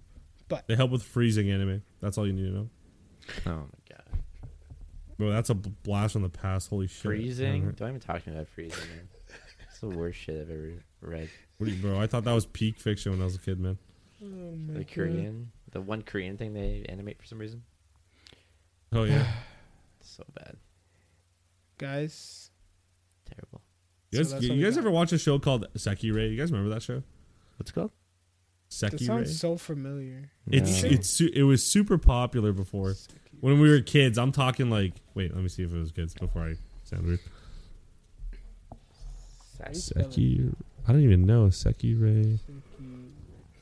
But they help with freezing anime. That's all you need to know. Oh my god. Bro, that's a blast from the past. Holy shit. Freezing? Alright. Don't even talk to me about freezing, man. It's the worst shit I've ever read. What do you- bro, I thought that was peak fiction when I was a kid, man. Oh my The God. Korean, the one Korean thing they animate for some reason. Oh yeah. So bad, guys. terrible. You guys, that's you what guys ever watch a show called Sekirei? You guys remember that show? What's it called? That Sekirei. sounds so familiar. It's No. it's it was super popular before when we were kids. I'm talking like wait, let me see if it was kids before I sound weird. How do you spell it? Seki, I don't even know Sekirei.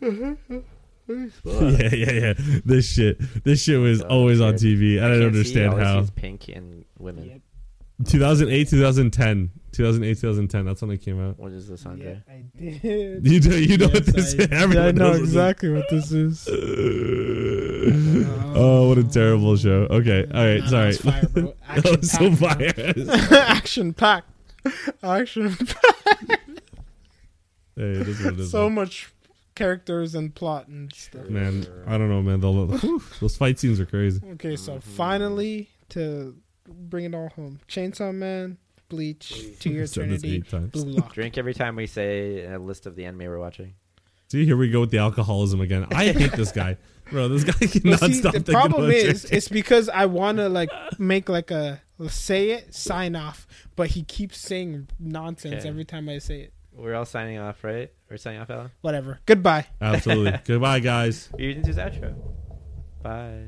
yeah, yeah, yeah. This shit, this shit was always on. TV. I, don't understand all I see how. is pink and women. Yep. 2008, 2010, 2008, 2010. That's when it came out. What is this, Yeah, I did. You know, you know what this I- is. Everyone I know knows what this- exactly what this is. oh, what a terrible show. Okay, all right, Nah, sorry. that's fire, that was so Action-packed, fire. Action packed. Action packed. hey, it is what it is. So man. much characters and plot and stuff. man, I don't know, man. The, whew, those fight scenes are crazy. Okay, so finally to bring it all home, Chainsaw Man, Bleach, To Your Said Eternity. Blue Lock. Drink every time we say a list of the anime we're watching. See, here we go with the alcoholism again. I hate this guy, bro. This guy But cannot see, stop the problem about is, drinking. it's because I want to like make like a say it, sign off, but he keeps saying nonsense Okay. every time I say it. We're all signing off, right? We're signing off, Ella. Whatever. Goodbye. Absolutely. Goodbye, guys. You didn't do his outro. Bye.